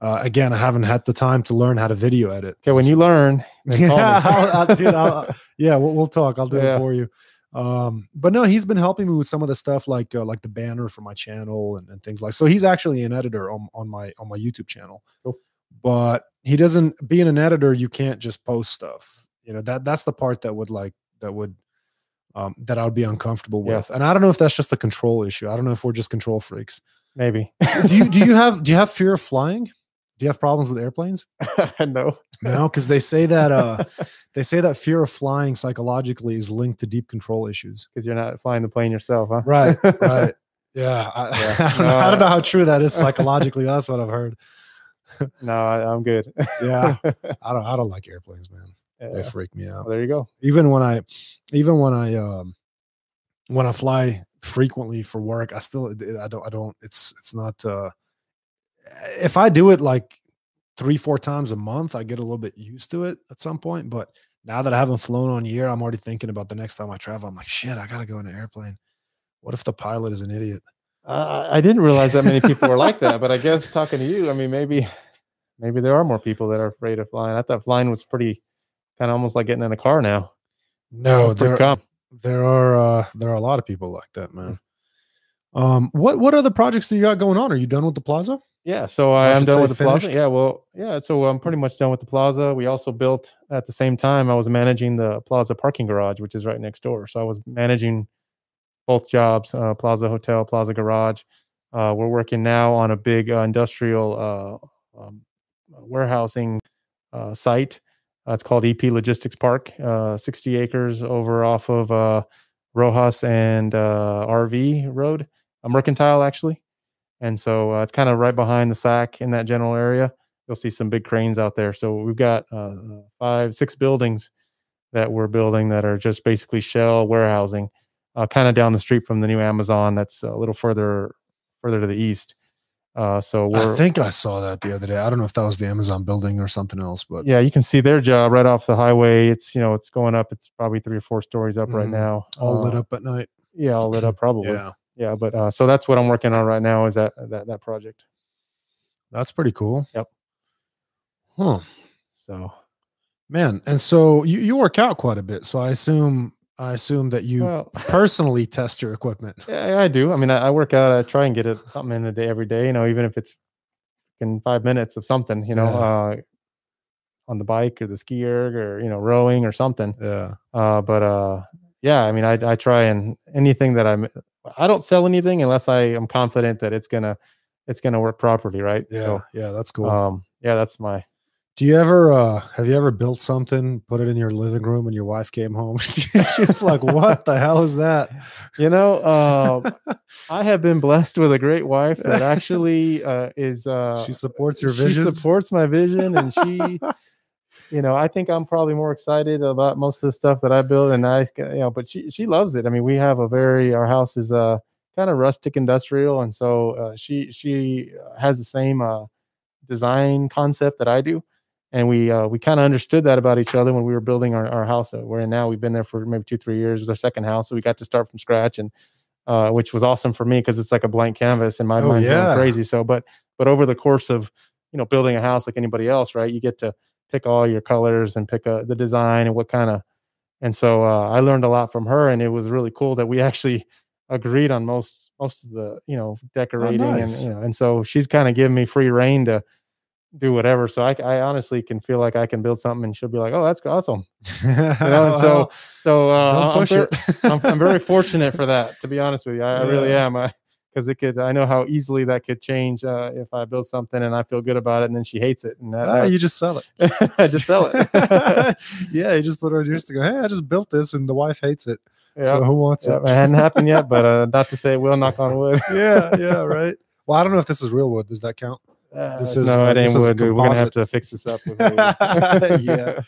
Uh, again, I haven't had the time to learn how to video edit. okay when you learn then call me. yeah, I'll, I'll, dude, I'll, yeah, we'll, we'll talk. I'll do Yeah. it for you. Um, but no, he's been helping me with some of the stuff like uh, like the banner for my channel and, and things like. So he's actually an editor on on my on my YouTube channel. Cool. But he doesn't. Being an editor, you can't just post stuff. You know that that's the part that would like that would um, that I would be uncomfortable Yeah. with. And I don't know if that's just a control issue. I don't know if we're just control freaks. maybe do you do you have do you have fear of flying? Do you have problems with airplanes? no No, because they say that uh they say that fear of flying psychologically is linked to deep control issues. because you're not flying the plane yourself huh Right, right. Yeah, I, Yeah. I, don't know, No, I don't know how true that is psychologically. That's what I've heard. no I, I'm good Yeah, I don't. I don't like airplanes, man. They freak me out. Well, there you go. Even when I, even when I, um, when I fly frequently for work, I still, I don't, I don't. It's, it's not. uh If I do it like three, four times a month, I get a little bit used to it at some point. But now that I haven't flown on a year, I'm already thinking about the next time I travel. I'm like, shit, I gotta go in an airplane. What if the pilot is an idiot? Uh, I didn't realize that many people were like that, but I guess talking to you, I mean, maybe, maybe there are more people that are afraid of flying. I thought flying was pretty, kind of almost like getting in a car now. No, there, there are uh there are a lot of people like that, man. Um, what what other projects do you got going on? Are you done with the plaza? Yeah, so I I am done with the plaza. Yeah, well, yeah, so I'm pretty much done with the plaza. We also built at the same time. I was managing the plaza parking garage, which is right next door. So I was managing both jobs: uh, plaza hotel, plaza garage. Uh, we're working now on a big uh, industrial uh, um, warehousing uh, site. Uh, it's called EP Logistics Park, uh, 60 acres over off of uh, Rojas and RV Road, a mercantile actually. And so it's kind of right behind the SAC in that general area. You'll see some big cranes out there. So we've got five, six buildings that we're building that are just basically shell warehousing, uh, kind of down the street from the new Amazon. That's a little further further to the east. Uh, so we're, I think I saw that the other day. I don't know if that was the Amazon building or something else, but yeah, you can see their job right off the highway. It's you know it's going up. It's probably three or four stories up right Mhm. now. all lit Uh, up at night. Yeah, all lit up probably. Yeah, yeah. But uh, so that's what I'm working on right now is that that that project. that's pretty cool. Yep. Huh, So man. And so you you work out quite a bit. So I assume I assume that you well, personally test your equipment. yeah, I do. I mean, I, I work out. I try and get it something in a day every day. You know, even if it's in five minutes of something. You know, Yeah. uh, on the bike or the ski erg or you know rowing or something. Yeah. Uh, but uh, yeah, I mean, I I try and anything that I'm. I don't sell anything unless I am confident that it's gonna it's gonna work properly, right? Yeah. yeah. That's cool. Um, yeah, that's my. Do you ever uh have you ever built something, put it in your living room and your wife came home? she was like, What the hell is that? You know, uh, I have been blessed with a great wife that actually uh, is. Uh, she supports your vision. she supports my vision, and she, you know, I think I'm probably more excited about most of the stuff that I build, and I, you know, but she she loves it. I mean, we have a very our house is uh kind of rustic industrial, and so uh, she she has the same uh, design concept that I do. And we uh, we kind of understood that about each other when we were building our, our house that we're in now. We've been there for maybe two three years. It's our second house, so we got to start from scratch, and uh, which was awesome for me because it's like a blank canvas, and my Oh, mind's yeah. going crazy. So, but but over the course of you know building a house like anybody else, right? You get to pick all your colors and pick uh, the design and what kind of. And so uh, I learned a lot from her, and it was really cool that we actually agreed on most most of the you know decorating nice. and you know, and so she's kind of giving me free reign to do whatever. So I, I honestly can feel like I can build something, and she'll be like, "Oh, that's awesome." You know, so so uh, I'm, push ver- I'm, I'm very fortunate for that. To be honest with you, I, I really Yeah. am. Because it could, I know how easily that could change uh, if I build something and I feel good about it, and then she hates it, and that, Ah, you just sell it. I just sell it. yeah, you just put it on your Instagram. Hey, I just built this and the wife hates it. yeah, So who wants yeah, it? it hadn't happened yet, but uh, not to say it will. Knock on wood. yeah, yeah, right. Well, I don't know if this is real wood. Does that count? Uh, This is, no, it ain't wood. dude. We're gonna have to fix this up. Yeah.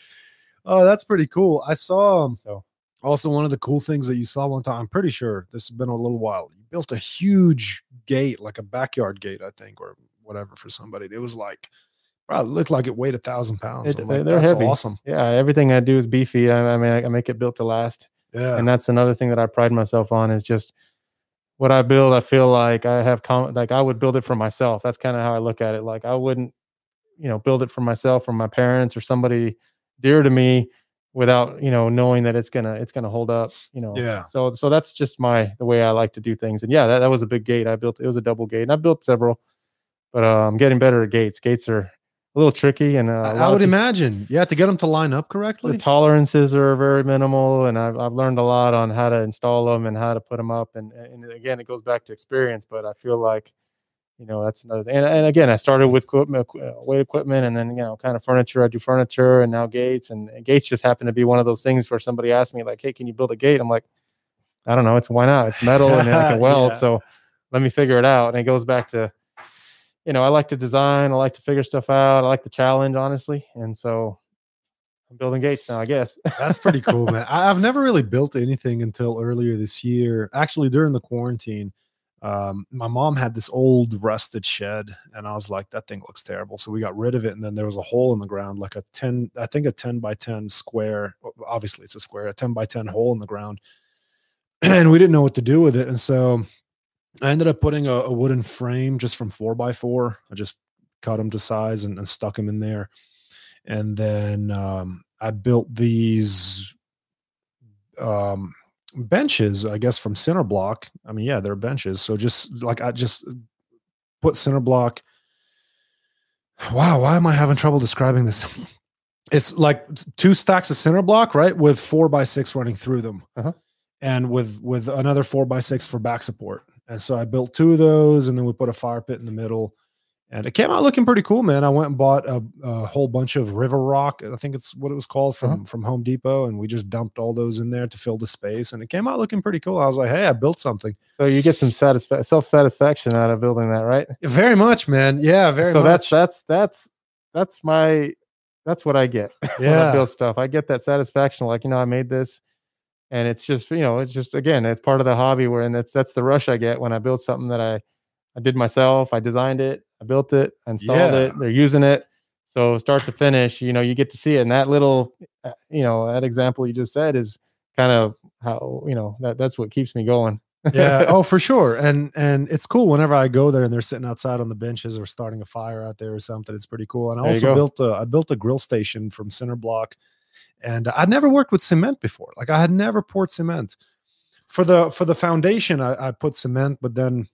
Oh, that's pretty cool. I saw um, So also one of the cool things that you saw one time. I'm pretty sure this has been a little while. You built a huge gate, like a backyard gate, I think, or whatever for somebody. It was like, probably looked like it weighed a thousand pounds. It- like, they're that's heavy. awesome. yeah, everything I do is beefy. I, I mean, I, I make it built to last. Yeah. and that's another thing that I pride myself on is just what I build. I feel like I have com- like I would build it for myself. That's kind of how I look at it. Like I wouldn't, you know, build it for myself or my parents or somebody dear to me without you know knowing that it's gonna it's gonna hold up. You know. Yeah. So so that's just my the way I like to do things. And yeah, that, that was a big gate. I built it was a double gate, and I built several, but uh, I'm getting better at gates. Gates are a little tricky, and uh, I, would imagine. You have to get them to line up correctly. the tolerances are very minimal and I've, I've learned a lot on how to install them and how to put them up and, and again it goes back to experience but i feel like you know that's another thing and, and again i started with equipment uh, weight equipment and then you know kind of furniture i do furniture and now gates and, and gates just happen to be one of those things where somebody asked me like hey can you build a gate i'm like i don't know it's why not it's metal and i can weld Yeah. so let me figure it out and it goes back to you know i like to design i like to figure stuff out i like the challenge honestly and so i'm building gates now i guess That's pretty cool, man. I've never really built anything until earlier this year. Actually, during the quarantine, um, my mom had this old rusted shed, and I was like, "That thing looks terrible." So we got rid of it, and then there was a hole in the ground, like a ten, I think a ten by ten square. Obviously, it's a square, a ten by ten hole in the ground, and we didn't know what to do with it, and so I ended up putting a, a wooden frame just from four by four. I just cut them to size and, and stuck them in there, and then um, I built these um benches i guess from center block. I mean yeah they're benches. So just like i just put center block. Wow why am i having trouble describing this? It's like two stacks of center block right with four by six running through them Uh-huh. and with with another four by six for back support And so I built two of those, and then we put a fire pit in the middle, and it came out looking pretty cool, man. I went and bought a, a whole bunch of river rock. I think it's what it was called from Uh-huh. from Home Depot, and we just dumped all those in there to fill the space, and it came out looking pretty cool. I was like, hey, I built something. So you get some satisfa- self satisfaction out of building that, right? Very much, man. Yeah, very so much. that's that's that's that's my that's what I get when I yeah, build stuff. I get that satisfaction, like you know, I made this, and it's just you know, it's just again, it's part of the hobby where, and that's that's the rush I get when I build something that I I did myself. I designed it, I built it, I installed Yeah. it. They're using it, so start to finish, you know, you get to see it. And that little, uh, you know, that example you just said is kind of how you know that that's what keeps me going. yeah oh for sure and and it's cool whenever i go there and they're sitting outside on the benches or starting a fire out there or something it's pretty cool and i There also built a i built a grill station from center block and i'd never worked with cement before like i had never poured cement for the for the foundation i, I put cement but then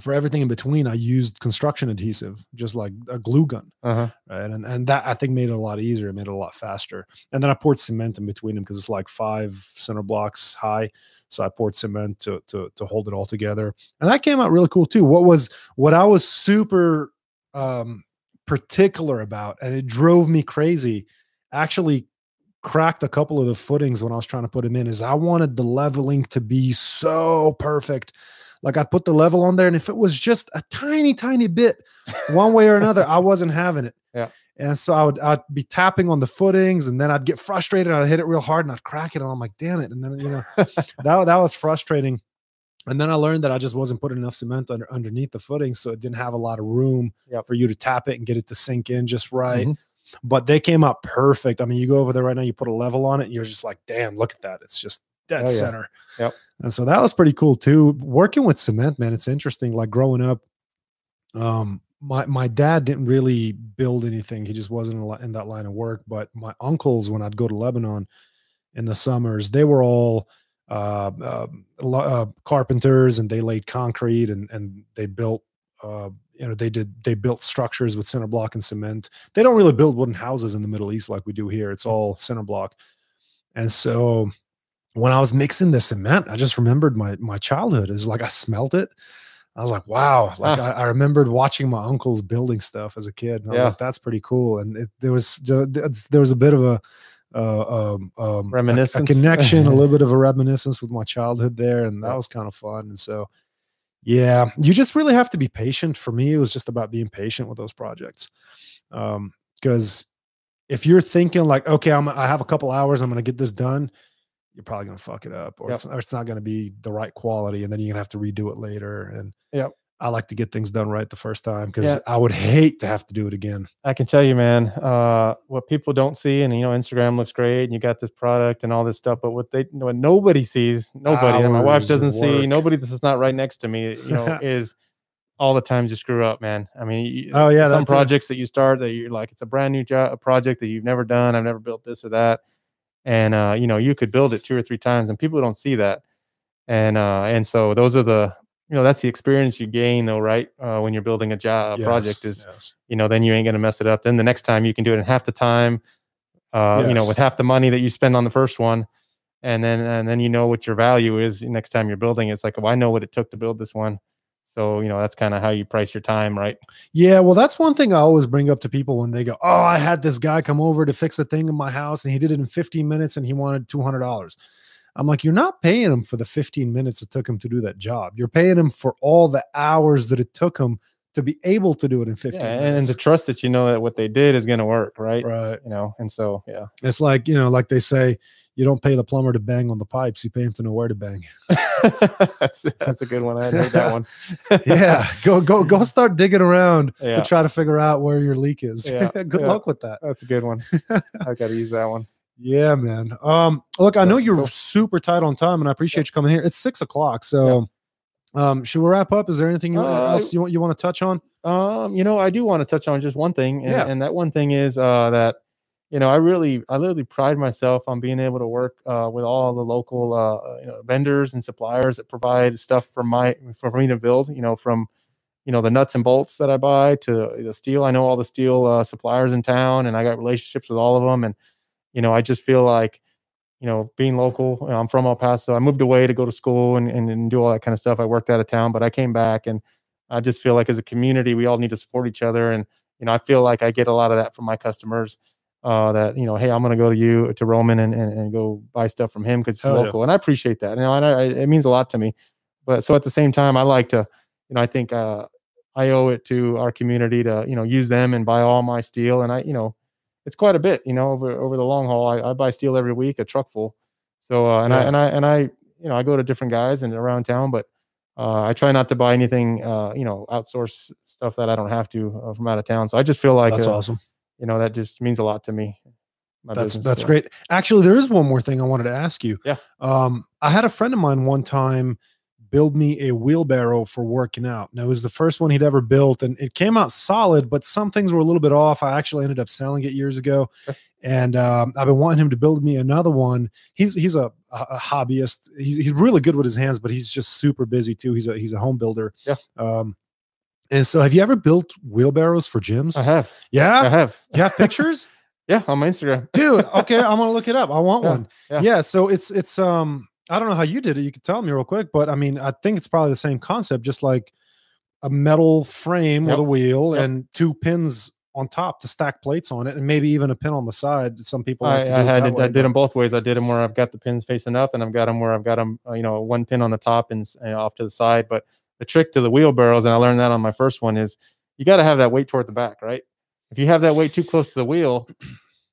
for everything in between i used construction adhesive just like a glue gun Uh-huh. right? And and that I think made it a lot easier. It made it a lot faster. And then I poured cement in between them because it's like five center blocks high. So I poured cement to to to hold it all together, and that came out really cool too. What was what I was super um, particular about, and it drove me crazy. Actually, cracked a couple of the footings when I was trying to put them in. Is I wanted the leveling to be so perfect. Like I'd put the level on there, and if it was just a tiny, tiny bit one way or another, I wasn't having it. Yeah. And so I would I'd be tapping on the footings, and then I'd get frustrated. I'd hit it real hard, and I'd crack it, and I'm like, "Damn it!" And then you know that that was frustrating. And then I learned that I just wasn't putting enough cement under, underneath the footing, so it didn't have a lot of room Yep. for you to tap it and get it to sink in just right. Mhm. But they came out perfect. I mean, you go over there right now, you put a level on it, and you're just like, "Damn, look at that! It's just dead Oh, yeah. center." Yep. And so that was pretty cool too. Working with cement, man, it's interesting. Like growing up, um, my my dad didn't really build anything. He just wasn't in, a li- in that line of work. But my uncles, when I'd go to Lebanon in the summers, they were all uh, uh, uh, carpenters, and they laid concrete and and they built. You know, they did they built structures with center block and cement. They don't really build wooden houses in the Middle East like we do here. It's all center block. And so when I was mixing the cement, I just remembered my my childhood. Is like I smelt it. I was like, wow. Like Ah. I, I remembered watching my uncles building stuff as a kid. And I was Yeah. like, that's pretty cool. And it, there was there was a bit of a uh, um, um, a- a, Reminiscence. connection, a little bit of a reminiscence with my childhood there, and that was kind of fun. And so, yeah, you just really have to be patient. For me, it was just about being patient with those projects, um, because if you're thinking like, okay, I'm I have a couple hours, I'm going to get this done, you're probably going to fuck it up, or Yep. it's, or it's not going to be the right quality, and then you're going to have to redo it later. And Yep. I like to get things done right the first time because Yeah. I would hate to have to do it again. I can tell you, man, uh, what people don't see, and you know, Instagram looks great, and you got this product and all this stuff, but what they, what nobody sees, nobody, and my wife doesn't see, nobody that's not right next to me, you know, is all the times you screw up, man. I mean, Oh, yeah, some it. projects that you start that you're like, it's a brand new job, a project that you've never done. I've never built this or that, and uh, you know, you could build it two or three times, and people don't see that, and uh, and so those are the you know that's the experience you gain though right uh, when you're building a job a project is yes. you know, then you ain't gonna mess it up. Then the next time you can do it in half the time, uh, you know, with half the money that you spend on the first one, and then and then you know what your value is next time you're building. It's like, well, I know what it took to build this one, so you know that's kind of how you price your time, right? Yeah, well, that's one thing I always bring up to people when they go, "Oh, I had this guy come over to fix a thing in my house, and he did it in 15 minutes, and he wanted two hundred dollars." I'm like, "You're not paying him for the 15 minutes it took him to do that job. You're paying him for all the hours that it took him to be able to do it in 15 Yeah, and, and minutes." to trust that you know that what they did is gonna work, right? right. You know, and so yeah, It's like you know, like they say, you don't pay the plumber to bang on the pipes; you pay him to know where to bang. that's that's a good one. I heard that one. yeah, go go go start digging around Yeah. to try to figure out where your leak is. Yeah, Good yeah. luck with that. That's a good one. I got to use that one. Yeah, man. Um, look, I know you're super tight on time, and I appreciate you coming here. It's six o'clock, so um, should we wrap up? Is there anything you, Uh, else you want you want to touch on? Um, you know, I do want to touch on just one thing, and, Yeah. and that one thing is uh, that you know I really, I literally pride myself on being able to work uh, with all the local uh, you know, vendors and suppliers that provide stuff for my for me to build. You know, from you know the nuts and bolts that I buy to the steel. I know all the steel uh, suppliers in town, and I got relationships with all of them. And you know, I just feel like you know, being local. You know, I'm from El Paso. I moved away to go to school and, and and do all that kind of stuff. I worked out of town, but I came back, and I just feel like as a community, we all need to support each other. And you know, I feel like I get a lot of that from my customers. Uh, that you know, hey, I'm going to go to you to Roman and, and, and go buy stuff from him because it's yeah. local, and I appreciate that. You know, and I, it means a lot to me. But so at the same time, I like to, you know, I think uh, I owe it to our community to you know use them and buy all my steel, and I you know, it's quite a bit. You know, over over the long haul, I, I buy steel every week, a truck full. So uh, and I and I and I you know I go to different guys and around town, but uh, I try not to buy anything uh, you know outsource stuff that I don't have to uh, from out of town. So I just feel like That's uh, awesome. you know that just means a lot to me. That's business, that's so. great. Actually, there is one more thing I wanted to ask you. Yeah. Um, I had a friend of mine one time build me a wheelbarrow for working out. Now it was the first one he'd ever built, and it came out solid, but some things were a little bit off. I actually ended up selling it years ago, and um, I've been wanting him to build me another one. He's he's a, a hobbyist. He's he's really good with his hands, but he's just super busy too. He's a he's a home builder. Yeah. Um, and so, have you ever built wheelbarrows for gyms? I have, Yeah, I have, You have pictures? yeah, on my Instagram. dude okay i'm gonna look it up i want Yeah, one yeah. yeah. so it's it's um i don't know how you did it you could tell me real quick but i mean i think it's probably the same concept just like a metal frame with a wheel Yep. and two pins on top to stack plates on it and maybe even a pin on the side some people I, like I had it, way, I did them both ways. I did them where I've got the pins facing up, and I've got them where I've got them, uh, you know, one pin on the top and, off to the side. But the trick to the wheelbarrows, and I learned that on my first one, is you got to have that weight toward the back, right? If you have that weight too close to the wheel,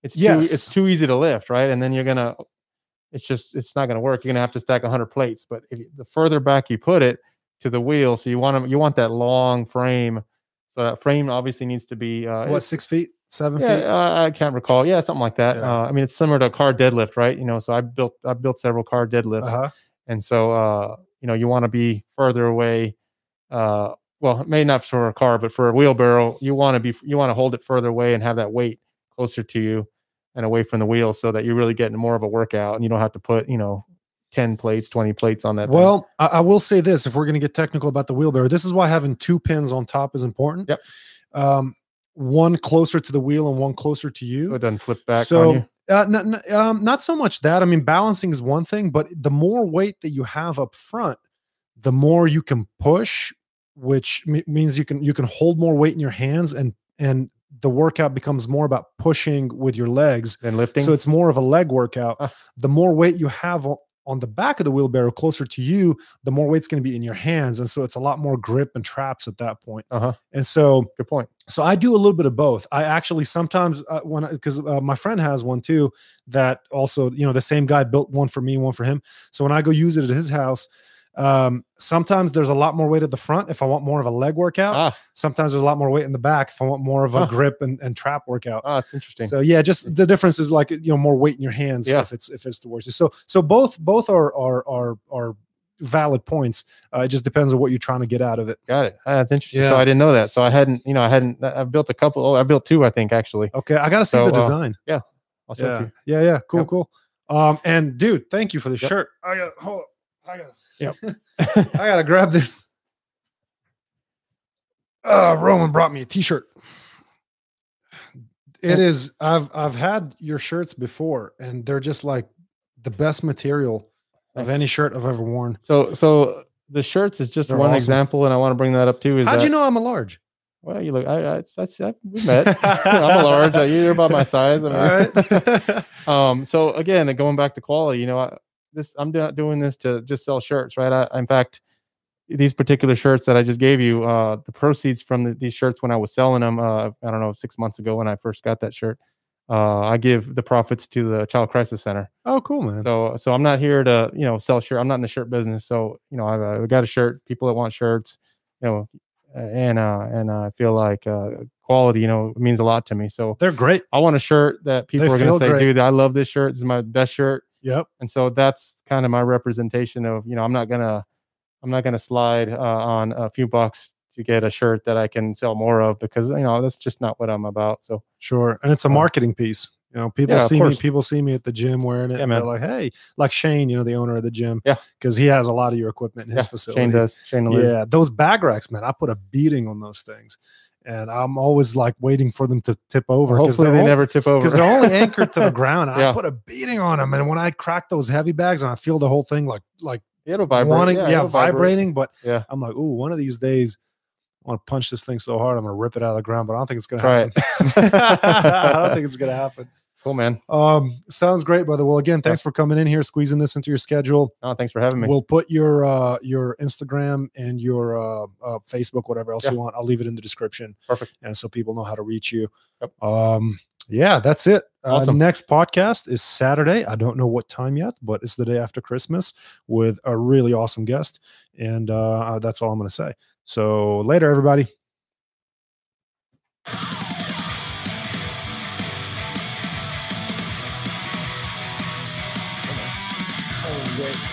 it's too Yes. it's too easy to lift, right? And then you're gonna, it's just it's not gonna work. You're gonna have to stack 100 plates. But if you, the further back you put it to the wheel, so you want to you want that long frame. So that frame obviously needs to be uh, what six feet seven yeah, feet uh, I can't recall. Yeah, something like that. Yeah. Uh, I mean, it's similar to a car deadlift, right? You know, so I built I built several car deadlifts, uh-huh and so uh, you know, you want to be further away. Uh, well, maybe not for a car, but for a wheelbarrow, you want to be you want to hold it further away and have that weight closer to you and away from the wheel, so that you're really getting more of a workout, and you don't have to put you know ten plates, twenty plates on that. well I, I will say this if we're going to get technical about the wheelbarrow this is why having two pins on top is important Yep. um one closer to the wheel and one closer to you so it doesn't flip back so on you. uh, n- n- um, not so much that i mean balancing is one thing but the more weight that you have up front the more you can push which me- means you can you can hold more weight in your hands and and the workout becomes more about pushing with your legs and lifting. so it's more of a leg workout Ah. the more weight you have on the back of the wheelbarrow closer to you the more weight's going to be in your hands and so it's a lot more grip and traps at that point uh huh. and so Good point. so I do a little bit of both. I actually sometimes uh, when because uh, my friend has one too that also you know the same guy built one for me, one for him. So when I go use it at his house, um, sometimes there's a lot more weight at the front if I want more of a leg workout. Ah, Sometimes there's a lot more weight in the back if I want more of a Huh. grip and, and trap workout. ah, it's interesting. So yeah, just the difference is like you know more weight in your hands Yeah. if it's if it's the worst. So so both both are are are are valid points. Uh, it just depends on what you're trying to get out of it. Got it. Ah, that's interesting. Yeah. So I didn't know that. So I hadn't, you know, I hadn't. I- I've built a couple. Oh, I built two, I think, actually. Okay, I got to see So, the uh, design. I'll show it to yeah, you. yeah, yeah. Cool, Yep. cool. Um, and dude, thank you for the Yep. shirt. I got hold up. I gotta. Yep. I gotta grab this. Uh Roman brought me a t-shirt. It is I've I've had your shirts before and they're just like the best material of any shirt I've ever worn. So, so the shirts is just They're one awesome. example, and I want to bring that up too. Is How'd that, you know I'm a large? Well, you look. I, I, I, I we met. I'm a large. uh, You're about my size. I mean, right. um. So again, going back to quality, you know, I, this I'm not doing this to just sell shirts, right? I, in fact, these particular shirts that I just gave you, uh, the proceeds from the, these shirts when I was selling them, uh, I don't know, six months ago when I first got that shirt, uh, I give the profits to the Child Crisis Center. oh, cool, man. So, so I'm not here to, you know, sell shirt. I'm not in the shirt business. So, you know, I've, uh, I've got a shirt. People that want shirts, you know, uh, and uh, and I feel like uh, quality, you know, means a lot to me. So They're great. I want a shirt that people are gonna say, great. dude, I love this shirt. This is my best shirt. Yep. And so that's kind of my representation of, you know, I'm not gonna, I'm not gonna slide uh, on a few bucks to get a shirt that I can sell more of because you know that's just not what I'm about. So Sure. And it's a marketing piece. You know, people yeah, see me, people see me at the gym wearing it. Yeah, and they're like, hey, like Shane, you know, the owner of the gym. Yeah. Because he has a lot of your equipment in his yeah, facility. Shane does. Shane. Yeah. Those bag racks, man, I put a beating on those things. And I'm always like waiting for them to tip over because Hopefully all- never tip over. because they're only anchored to the ground. And I put a beating on them, and when I crack those heavy bags, and I feel the whole thing like like it'll vibrate. wanting, yeah, vibrate. vibrating. But Yeah. I'm like, ooh, one of these days, I want to punch this thing so hard, I'm gonna rip it out of the ground. But I don't think it's gonna Try happen. I don't think it's gonna happen. Cool, man. Um, sounds great, brother. Well, again, thanks for coming in here, squeezing this into your schedule. Oh, thanks for having me. We'll put your uh your Instagram and your uh, uh Facebook, whatever else Yeah. you want. I'll leave it in the description. Perfect. And so people know how to reach you. Yep. Um, yeah, that's it. Uh, Awesome. next podcast is Saturday. I don't know what time yet, but it's the day after Christmas with a really awesome guest. And uh, that's all I'm going to say. So later, everybody. Great.